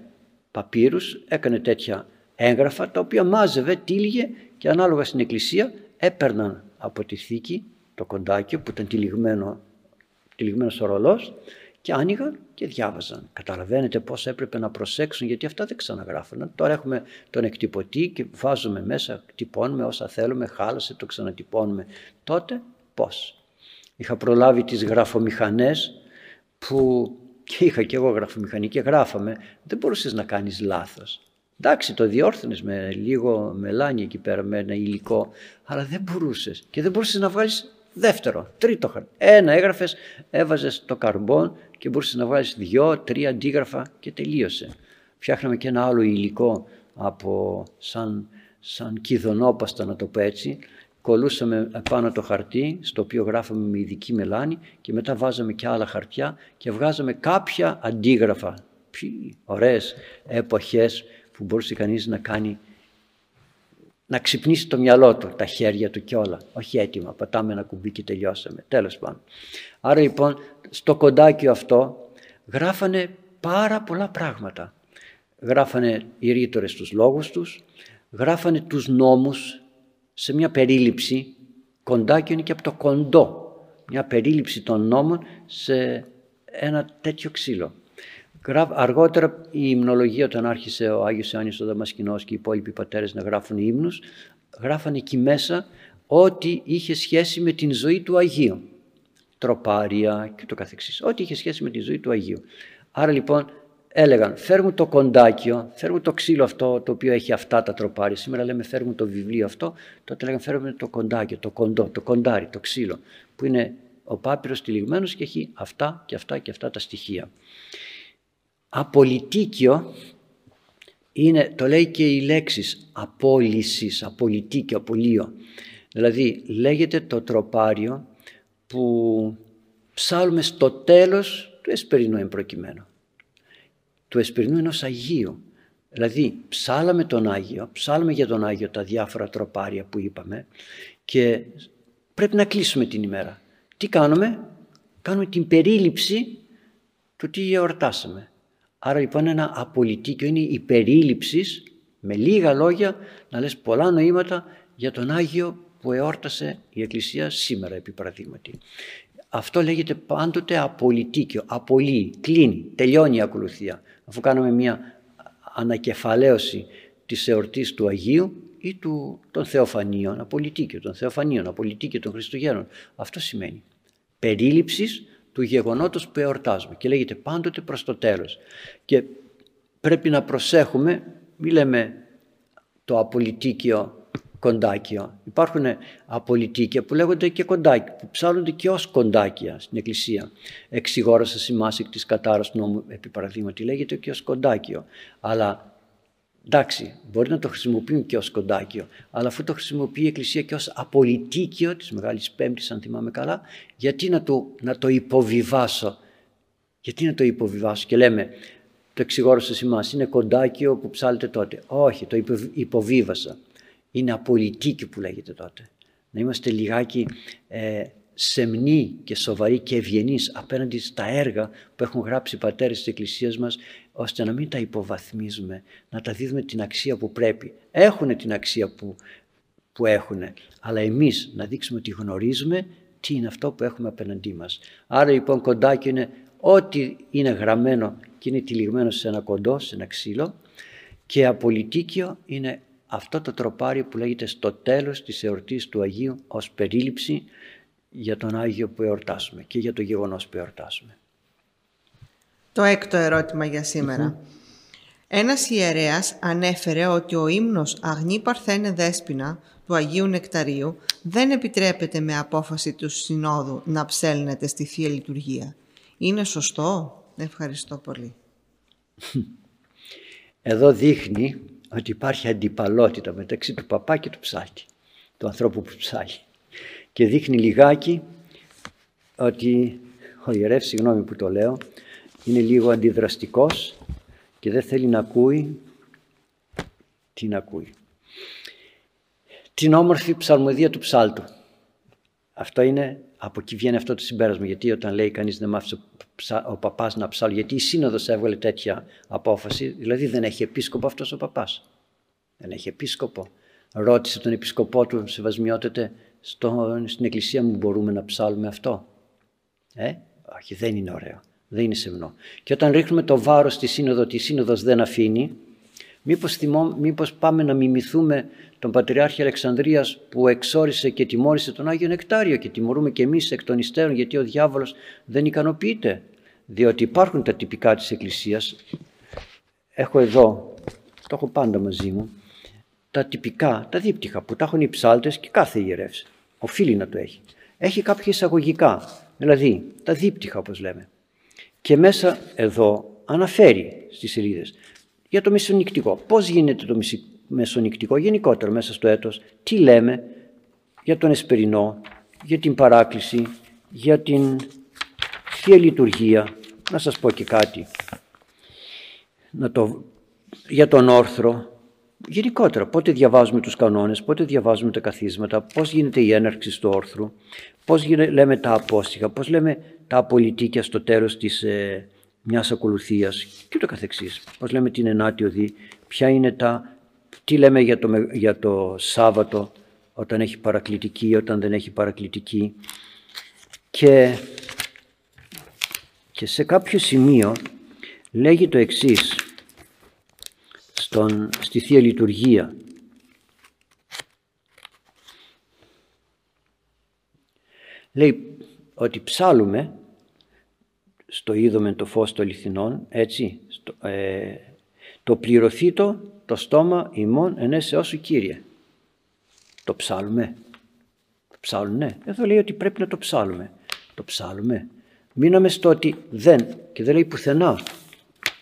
παπύρους, έκανε τέτοια έγγραφα τα οποία μάζευε, τύλιγε και ανάλογα στην εκκλησία έπαιρναν από τη θήκη, το κοντάκιο που ήταν τυλιγμένο, τυλιγμένος ο ρολός και άνοιγαν και διάβαζαν. Καταλαβαίνετε πώς έπρεπε να προσέξουν γιατί αυτά δεν ξαναγράφουν. Τώρα έχουμε τον εκτυπωτή και βάζουμε μέσα, τυπώνουμε όσα θέλουμε, χάλασε, το ξανατυπώνουμε. Τότε πώς; Είχα προλάβει τις γραφομηχανές που και είχα και εγώ γραφομηχανή και γράφαμε. Δεν μπορούσες να κάνεις λάθος. Εντάξει, το διόρθωνες με λίγο μελάνι εκεί πέρα, με ένα υλικό, αλλά δεν μπορούσες. Και δεν μπορούσες να βγάλεις δεύτερο, τρίτο χαρτί. Ένα έγραφες, έβαζες το καρμπόν και μπορούσες να βγάλεις δυο, τρία αντίγραφα και τελείωσε. Φτιάχναμε και ένα άλλο υλικό από σαν, σαν κηδονόπαστα να το πω έτσι, κολούσαμε πάνω το χαρτί στο οποίο γράφαμε με ειδική μελάνη και μετά βάζαμε και άλλα χαρτιά και βγάζαμε κάποια αντίγραφα. Ποιοι ωραίες εποχές που μπορούσε κανείς να κάνει να ξυπνήσει το μυαλό του, τα χέρια του και όλα. Όχι έτοιμα, πατάμε ένα κουμπί και τελειώσαμε. Τέλος πάντων. Άρα λοιπόν στο κοντάκι αυτό γράφανε πάρα πολλά πράγματα. Γράφανε οι ρήτορες τους λόγους τους, γράφανε τους νόμους σε μια περίληψη, κοντάκι είναι και από το κοντό, μια περίληψη των νόμων σε ένα τέτοιο ξύλο. Αργότερα η υμνολογία όταν άρχισε ο Άγιος Ιωάννης ο Δαμασκηνός και οι υπόλοιποι πατέρες να γράφουν ύμνους, γράφανε εκεί μέσα ό,τι είχε σχέση με την ζωή του Αγίου. Τροπάρια και το καθεξής. Ό,τι είχε σχέση με τη ζωή του Αγίου. Άρα λοιπόν έλεγαν φέρ το κοντάκιο, φέρ το ξύλο αυτό το οποίο έχει αυτά τα τροπάρια. Σήμερα λέμε φέρ το βιβλίο αυτό, τότε λέγανε φέρ το κοντάκιο, το κοντό, το κοντάρι, το ξύλο που είναι ο πάπυρος τυλιγμένος και έχει αυτά και αυτά και αυτά τα στοιχεία. Απολυτίκιο είναι, το λέει και η λέξη απόλυσης, απολυτίκιο, απολύο. Δηλαδή λέγεται το τροπάριο που ψάλουμε στο τέλος του εσπερινού εμπροκειμένου του εσπερινού ενός Αγίου. Δηλαδή ψάλαμε τον Άγιο, ψάλαμε για τον Άγιο τα διάφορα τροπάρια που είπαμε και πρέπει να κλείσουμε την ημέρα. Τι κάνουμε, κάνουμε την περίληψη του τι εορτάσαμε. Άρα λοιπόν ένα απολυτίκιο είναι η περίληψης με λίγα λόγια να λες πολλά νοήματα για τον Άγιο που εόρτασε η Εκκλησία σήμερα επί παραδείγματι. Αυτό λέγεται πάντοτε απολυτίκιο, απολύει, κλείνει, τελειώνει η ακολουθία αφού κάνουμε μια ανακεφαλαίωση της εορτής του Αγίου ή του, των Θεοφανίων, απολυτίκιο των Θεοφανίων, απολυτίκιο των Χριστουγέννων. Αυτό σημαίνει περίληψης του γεγονότος που εορτάζουμε και λέγεται πάντοτε προς το τέλος. Και πρέπει να προσέχουμε, μη λέμε το απολυτίκιο κοντάκιο. Υπάρχουν απολυτίκια που λέγονται και κοντάκια, που ψάλλονται και ως κοντάκια στην Εκκλησία. Εξηγόρασα σημάσικ της κατάρας νόμου, επί παραδείγματι, λέγεται και ως κοντάκιο. Αλλά εντάξει, μπορεί να το χρησιμοποιούν και ως κοντάκιο, αλλά αφού το χρησιμοποιεί η Εκκλησία και ως απολυτίκιο της Μεγάλης Πέμπτης, αν θυμάμαι καλά, γιατί να το, να το υποβιβάσω; Γιατί να το υποβιβάσω; Και λέμε, το εξηγόρασα σημάς, είναι κοντάκιο που ψάλλεται τότε. Όχι, το υποβίβασα είναι απολυτίκη που λέγεται τότε. Να είμαστε λιγάκι ε, σεμνοί και σοβαροί και ευγενεί απέναντι στα έργα που έχουν γράψει οι πατέρες της Εκκλησίας μας ώστε να μην τα υποβαθμίζουμε, να τα δίδουμε την αξία που πρέπει. Έχουν την αξία που, που έχουν, αλλά εμείς να δείξουμε ότι γνωρίζουμε τι είναι αυτό που έχουμε απέναντί μας. Άρα λοιπόν κοντάκι είναι ό,τι είναι γραμμένο και είναι τυλιγμένο σε ένα κοντό, σε ένα ξύλο και απολυτίκιο είναι αυτό το τροπάρι που λέγεται στο τέλος της εορτής του Αγίου ως περίληψη για τον Άγιο που εορτάσουμε και για το γεγονός που εορτάσουμε. Το έκτο ερώτημα για σήμερα. Ένας ιερέας ανέφερε ότι ο ύμνος «Αγνή Παρθένε Δέσποινα» του Αγίου Νεκταρίου δεν επιτρέπεται με απόφαση του Συνόδου να ψέλνεται στη Θεία Λειτουργία. Είναι σωστό; Ευχαριστώ πολύ. Εδώ δείχνει ότι υπάρχει αντιπαλότητα μεταξύ του παπά και του ψάλτη, του ανθρώπου που ψάλει. Και δείχνει λιγάκι ότι ο ιερεύς, συγγνώμη που το λέω, είναι λίγο αντιδραστικός και δεν θέλει να ακούει τι να ακούει. Την όμορφη ψαλμοδία του ψάλτου. Αυτό είναι, από εκεί βγαίνει αυτό το συμπέρασμα, γιατί όταν λέει κανείς δεν μάθει ο παπάς να ψάλει, γιατί η σύνοδος έβγαλε τέτοια απόφαση, δηλαδή δεν έχει επίσκοπο αυτός ο παπάς. Δεν έχει επίσκοπο. Ρώτησε τον επισκοπό του, σεβασμιότατε, στο, στην εκκλησία μου μπορούμε να ψάλουμε αυτό; Ε, όχι, δεν είναι ωραίο. Δεν είναι σεμνό. Και όταν ρίχνουμε το βάρος στη σύνοδο, ότι η σύνοδος δεν αφήνει, μήπως, θυμώ, μήπως πάμε να μιμηθούμε τον Πατριάρχη Αλεξανδρίας που εξόρισε και τιμώρησε τον Άγιο Νεκτάριο και τιμωρούμε και εμείς εκ των υστέρων γιατί ο διάβολος δεν ικανοποιείται. Διότι υπάρχουν τα τυπικά της Εκκλησίας. Έχω εδώ, το έχω πάντα μαζί μου, τα τυπικά, τα δίπτυχα που τα έχουν οι ψάλτες και κάθε ιερεύς. Οφείλει να το έχει. Έχει κάποια εισαγωγικά, δηλαδή τα δίπτυχα όπως λέμε. Και μέσα εδώ αναφέρει στις σελίδες για το μεσονικτικό. Πώς γίνεται το μεσονικτικό γενικότερα μέσα στο έτος; Τι λέμε για τον Εσπερινό, για την παράκληση, για την Θεία Λειτουργία. Να σας πω και κάτι. Να το, για τον όρθρο, γενικότερα πότε διαβάζουμε τους κανόνες, πότε διαβάζουμε τα καθίσματα, πώς γίνεται η έναρξη του όρθρου, πώς λέμε τα απόστοιχα, πώς λέμε τα απολυτίκια στο τέλος της ε, μιας ακολουθίας και το καθεξής. Πώς λέμε την ενάτη οδή, ποια είναι τα, τι λέμε για το, για το Σάββατο όταν έχει παρακλητική, όταν δεν έχει παρακλητική και, και σε κάποιο σημείο λέγει το εξής στον, στη Θεία Λειτουργία λέει ότι ψάλουμε στο είδομε το φως των λιθινών, έτσι, στο, ε, το πληρωθήτο το στόμα ημών ενέσεώ σου Κύριε. Το ψάλουμε. Το ψάλουμε. Εδώ λέει ότι πρέπει να το ψάλουμε. Το ψάλουμε. Μείναμε στο ότι δεν και δεν λέει πουθενά.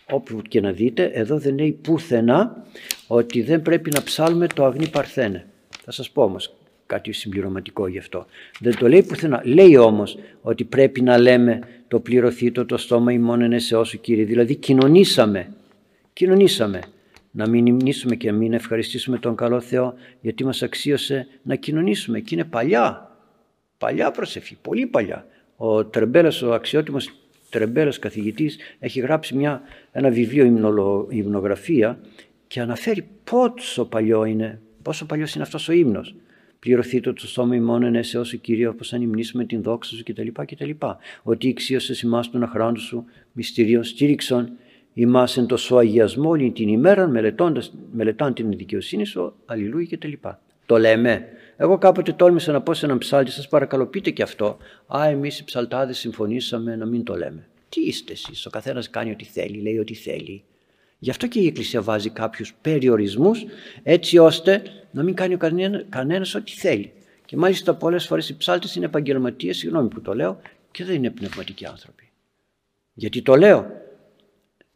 Όπου και να δείτε, εδώ δεν λέει πουθενά ότι δεν πρέπει να ψάλουμε το αγνή παρθένε. Θα σας πω όμως κάτι συμπληρωματικό γι' αυτό. Δεν το λέει πουθενά. Λέει όμως ότι πρέπει να λέμε το πληρωθήτο το στόμα ημών είναι σε όσου Κύριε. Δηλαδή κοινωνήσαμε. Κοινωνήσαμε. Να μην υμνήσουμε και να μην ευχαριστήσουμε τον καλό Θεό γιατί μας αξίωσε να κοινωνήσουμε. Και είναι παλιά. Παλιά προσευχή. Πολύ παλιά. Ο Τρεμπέλας, ο αξιότιμος Τρεμπέλας καθηγητής έχει γράψει μια, ένα βιβλίο υμνογραφία και αναφέρει πόσο παλιό είναι, πόσο παλιός είναι αυτός ο ύμνος πληρωθεί το σώμα ημών εν σε όσο Κύριε όπως ανυμνήσουμε την δόξα σου κτλ. κτλ. Ότι ηξίωσες ημάς τον αχράντου σου μυστηρίων στήριξον ημάς εν τόσο αγιασμό όλη την ημέρα μελετάν την δικαιοσύνη σου, αλληλούι κτλ. Το λέμε. Εγώ κάποτε τόλμησα να πω σε έναν ψάλτη, σας παρακαλώ πείτε και αυτό. Α, εμείς οι ψαλτάδες συμφωνήσαμε να μην το λέμε. Τι είστε εσείς, ο καθένας κάνει ό,τι θέλει, λέει ό,τι θέλει. Γι' αυτό και η Εκκλησία βάζει κάποιους περιορισμούς έτσι ώστε να μην κάνει κανένα, κανένας ό,τι θέλει. Και μάλιστα πολλές φορές οι ψάλτες είναι επαγγελματίες, συγγνώμη που το λέω, και δεν είναι πνευματικοί άνθρωποι. Γιατί το λέω.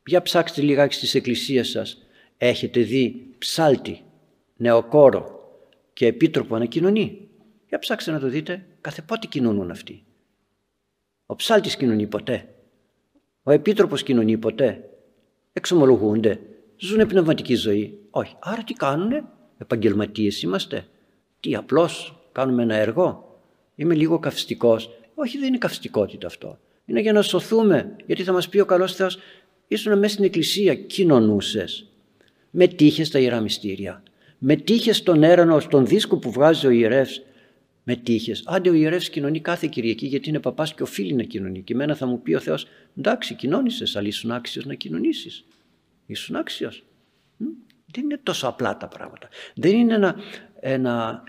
Για ψάξτε λιγάκι στις εκκλησίες σας. Έχετε δει ψάλτη, νεοκόρο και επίτροπο να κοινωνεί. Για ψάξτε να το δείτε, κάθε πότε κοινωνούν αυτοί. Ο ψάλτης κοινωνεί ποτέ. Ο επίτροπος κοινωνεί ποτέ εξομολογούνται, ζουν πνευματική ζωή. Όχι. Άρα τι κάνουνε, επαγγελματίες είμαστε. Τι απλώς κάνουμε ένα έργο; Είμαι λίγο καυστικός. Όχι δεν είναι καυστικότητα αυτό. Είναι για να σωθούμε. Γιατί θα μας πει ο καλός Θεός, ήσουν μέσα στην εκκλησία, κοινωνούσες. Με τύχες στα ιερά μυστήρια. Με τύχες στον έρανο, στον δίσκο που βγάζει ο ιερεύς. Με τύχες. Άντε ο ιερεύς κοινωνεί κάθε Κυριακή γιατί είναι παπάς και οφείλει να κοινωνεί. Και εμένα θα μου πει ο Θεός, εντάξει κοινώνησες, αλλά ήσουν άξιος να κοινωνήσεις. Ήσουν άξιος. Δεν είναι τόσο απλά τα πράγματα. Δεν είναι ένα, ένα,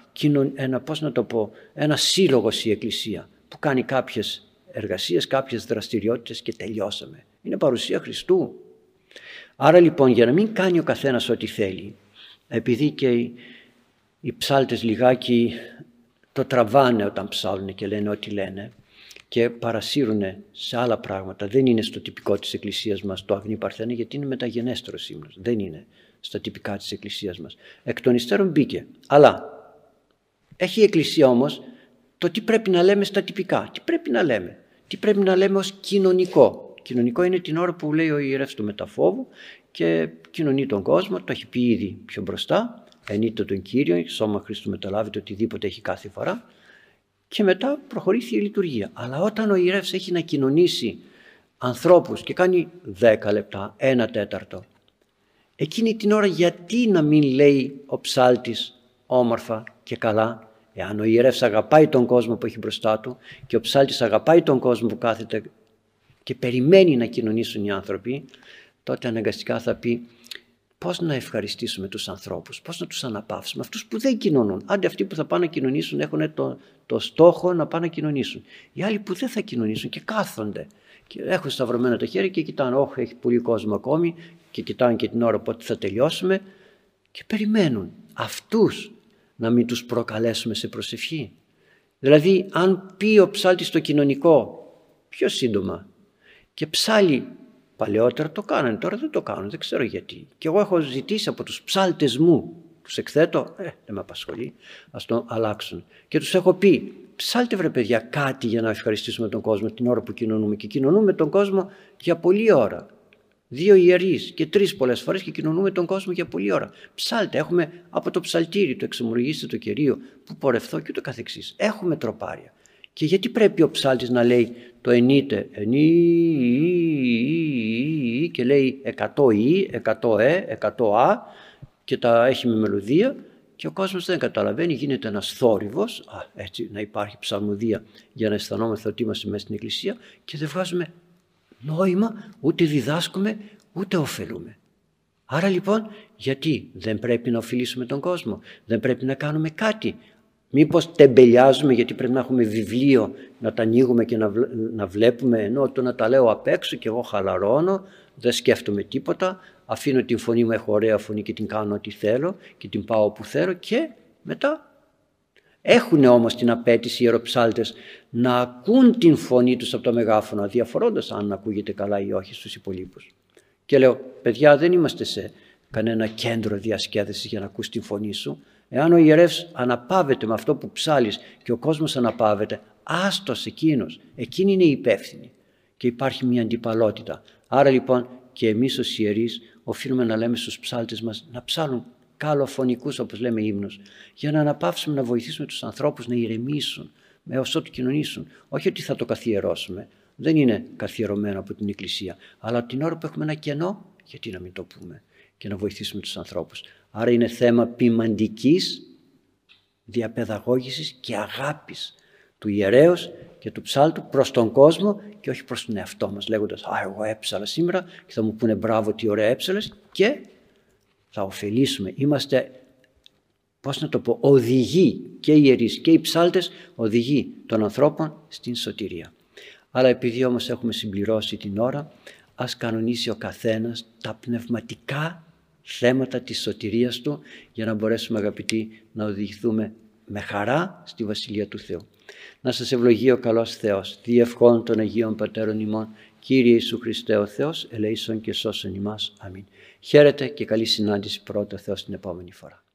ένα, πώς να το πω, ένα σύλλογος η Εκκλησία που κάνει κάποιες εργασίες, κάποιες δραστηριότητες και τελειώσαμε. Είναι παρουσία Χριστού. Άρα λοιπόν για να μην κάνει ο καθένας ό,τι θέλει, επειδή και οι, οι ψάλτες λιγάκι το τραβάνε όταν ψάλουν και λένε ό,τι λένε, και παρασύρουν σε άλλα πράγματα. Δεν είναι στο τυπικό της Εκκλησίας μας το Αγνή Παρθένε γιατί είναι μεταγενέστερος ύμνος. Δεν είναι στα τυπικά της Εκκλησίας μας. Εκ των υστέρων μπήκε. Αλλά έχει η Εκκλησία όμως το τι πρέπει να λέμε στα τυπικά. Τι πρέπει να λέμε; Τι πρέπει να λέμε ως κοινωνικό; Κοινωνικό είναι την ώρα που λέει ο ιερεύς του μεταφόβου και κοινωνεί τον κόσμο, το έχει πει ήδη πιο μπροστά, ενείται τον Κύριο, σώμα Χριστού μεταλάβει οτιδήποτε έχει κάθε φορά και μετά προχωρεί η λειτουργία. Αλλά όταν ο ιερεύς έχει να κοινωνήσει ανθρώπους και κάνει δέκα λεπτά, ένα τέταρτο, εκείνη την ώρα γιατί να μην λέει ο ψάλτης όμορφα και καλά. Εάν ο ιερεύς αγαπάει τον κόσμο που έχει μπροστά του και ο ψάλτης αγαπάει τον κόσμο που κάθεται και περιμένει να κοινωνήσουν οι άνθρωποι, τότε αναγκαστικά θα πει πώς να ευχαριστήσουμε τους ανθρώπους, πώς να τους αναπαύσουμε, αυτούς που δεν κοινωνούν. Άντε αυτοί που θα πάνε να κοινωνήσουν έχουν το, το στόχο να πάνε να κοινωνήσουν. Οι άλλοι που δεν θα κοινωνήσουν και κάθονται και έχουν σταυρωμένα το χέρι και κοιτάνε, όχι έχει πολύ κόσμο ακόμη και κοιτάνε και την ώρα πότε θα τελειώσουμε και περιμένουν αυτούς να μην τους προκαλέσουμε σε προσευχή. Δηλαδή αν πει ο ψάλτης το κοινωνικό πιο σύντομα και ψάλει παλαιότερα το κάνανε, τώρα δεν το κάνουν, δεν ξέρω γιατί. Και εγώ έχω ζητήσει από τους ψάλτες μου, τους εκθέτω, ε, δεν με απασχολεί, ας το αλλάξουν. Και τους έχω πει, ψάλτε βρε παιδιά κάτι για να ευχαριστήσουμε τον κόσμο την ώρα που κοινωνούμε και κοινωνούμε τον κόσμο για πολλή ώρα. Δύο ιερείς και τρεις πολλές φορές και κοινωνούμε τον κόσμο για πολλή ώρα. Ψάλτε, έχουμε από το ψαλτήρι, το εξομολογήστε το κυρίω, που πορευθώ και ούτω καθεξής. Έχουμε τροπάρια. Και γιατί πρέπει ο ψάλτης να λέει το ενίτε, ενί, και λέει 100 ή, 100 ε, 100 α και τα έχει με μελωδία και ο κόσμος δεν καταλαβαίνει, γίνεται ένας θόρυβος, α, έτσι να υπάρχει ψαλμοδία για να αισθανόμαστε ότι είμαστε μέσα στην εκκλησία και δεν βγάζουμε νόημα, ούτε διδάσκουμε, ούτε ωφελούμε. Άρα λοιπόν γιατί δεν πρέπει να ωφελήσουμε τον κόσμο, δεν πρέπει να κάνουμε κάτι. Μήπως τεμπελιάζουμε γιατί πρέπει να έχουμε βιβλίο να τα ανοίγουμε και να, να βλέπουμε ενώ το να τα λέω απ' έξω και εγώ χαλαρώνω, δεν σκέφτομαι τίποτα, αφήνω την φωνή μου, έχω ωραία φωνή και την κάνω ό,τι θέλω και την πάω όπου θέλω και μετά έχουν όμως την απέτηση οι ιεροψάλτες να ακούν την φωνή τους από το μεγάφωνο διαφορώντας αν ακούγεται καλά ή όχι στους υπολείπους. Και λέω παιδιά δεν είμαστε σε κανένα κέντρο διασκέδασης για να ακούς την φωνή σου. Εάν ο ιερεύς αναπαύεται με αυτό που ψάλεις και ο κόσμος αναπαύεται, άστος εκείνος, εκείνη είναι η υπεύθυνη και υπάρχει μια αντιπαλότητα. Άρα λοιπόν και εμείς ως ιερείς οφείλουμε να λέμε στους ψάλτες μας να ψάλουν καλοφωνικούς όπως λέμε ύμνους για να αναπαύσουμε να βοηθήσουμε τους ανθρώπους να ηρεμήσουν με όσο του κοινωνήσουν. Όχι ότι θα το καθιερώσουμε, δεν είναι καθιερωμένο από την Εκκλησία, αλλά την ώρα που έχουμε ένα κενό, γιατί να μην το πούμε και να βοηθήσουμε τους ανθρώπους. Άρα είναι θέμα ποιμαντικής διαπαιδαγώγησης και αγάπης του ιερέως και του ψάλτου προς τον κόσμο και όχι προς τον εαυτό μας λέγοντας «Α, εγώ έψαλα σήμερα» και θα μου πούνε «Μπράβο, τι ωραία έψαλες» και θα ωφελήσουμε. Είμαστε, πώς να το πω, οδηγοί και οι ιερείς και οι ψάλτες οδηγοί των ανθρώπων στην σωτηρία. Αλλά επειδή όμως έχουμε συμπληρώσει την ώρα, ας κανονίσει ο καθένας τα πνευματικά θέματα της σωτηρίας του για να μπορέσουμε αγαπητοί να οδηγηθούμε με χαρά στη Βασιλεία του Θεού. Να σας ευλογεί ο καλός Θεός, διευχών των Αγίων Πατέρων ημών, Κύριε Ιησού Χριστέ ο Θεός, ελέησον και σώσον ημάς. Αμήν. Χαίρετε και καλή συνάντηση πρώτα Θεός την επόμενη φορά.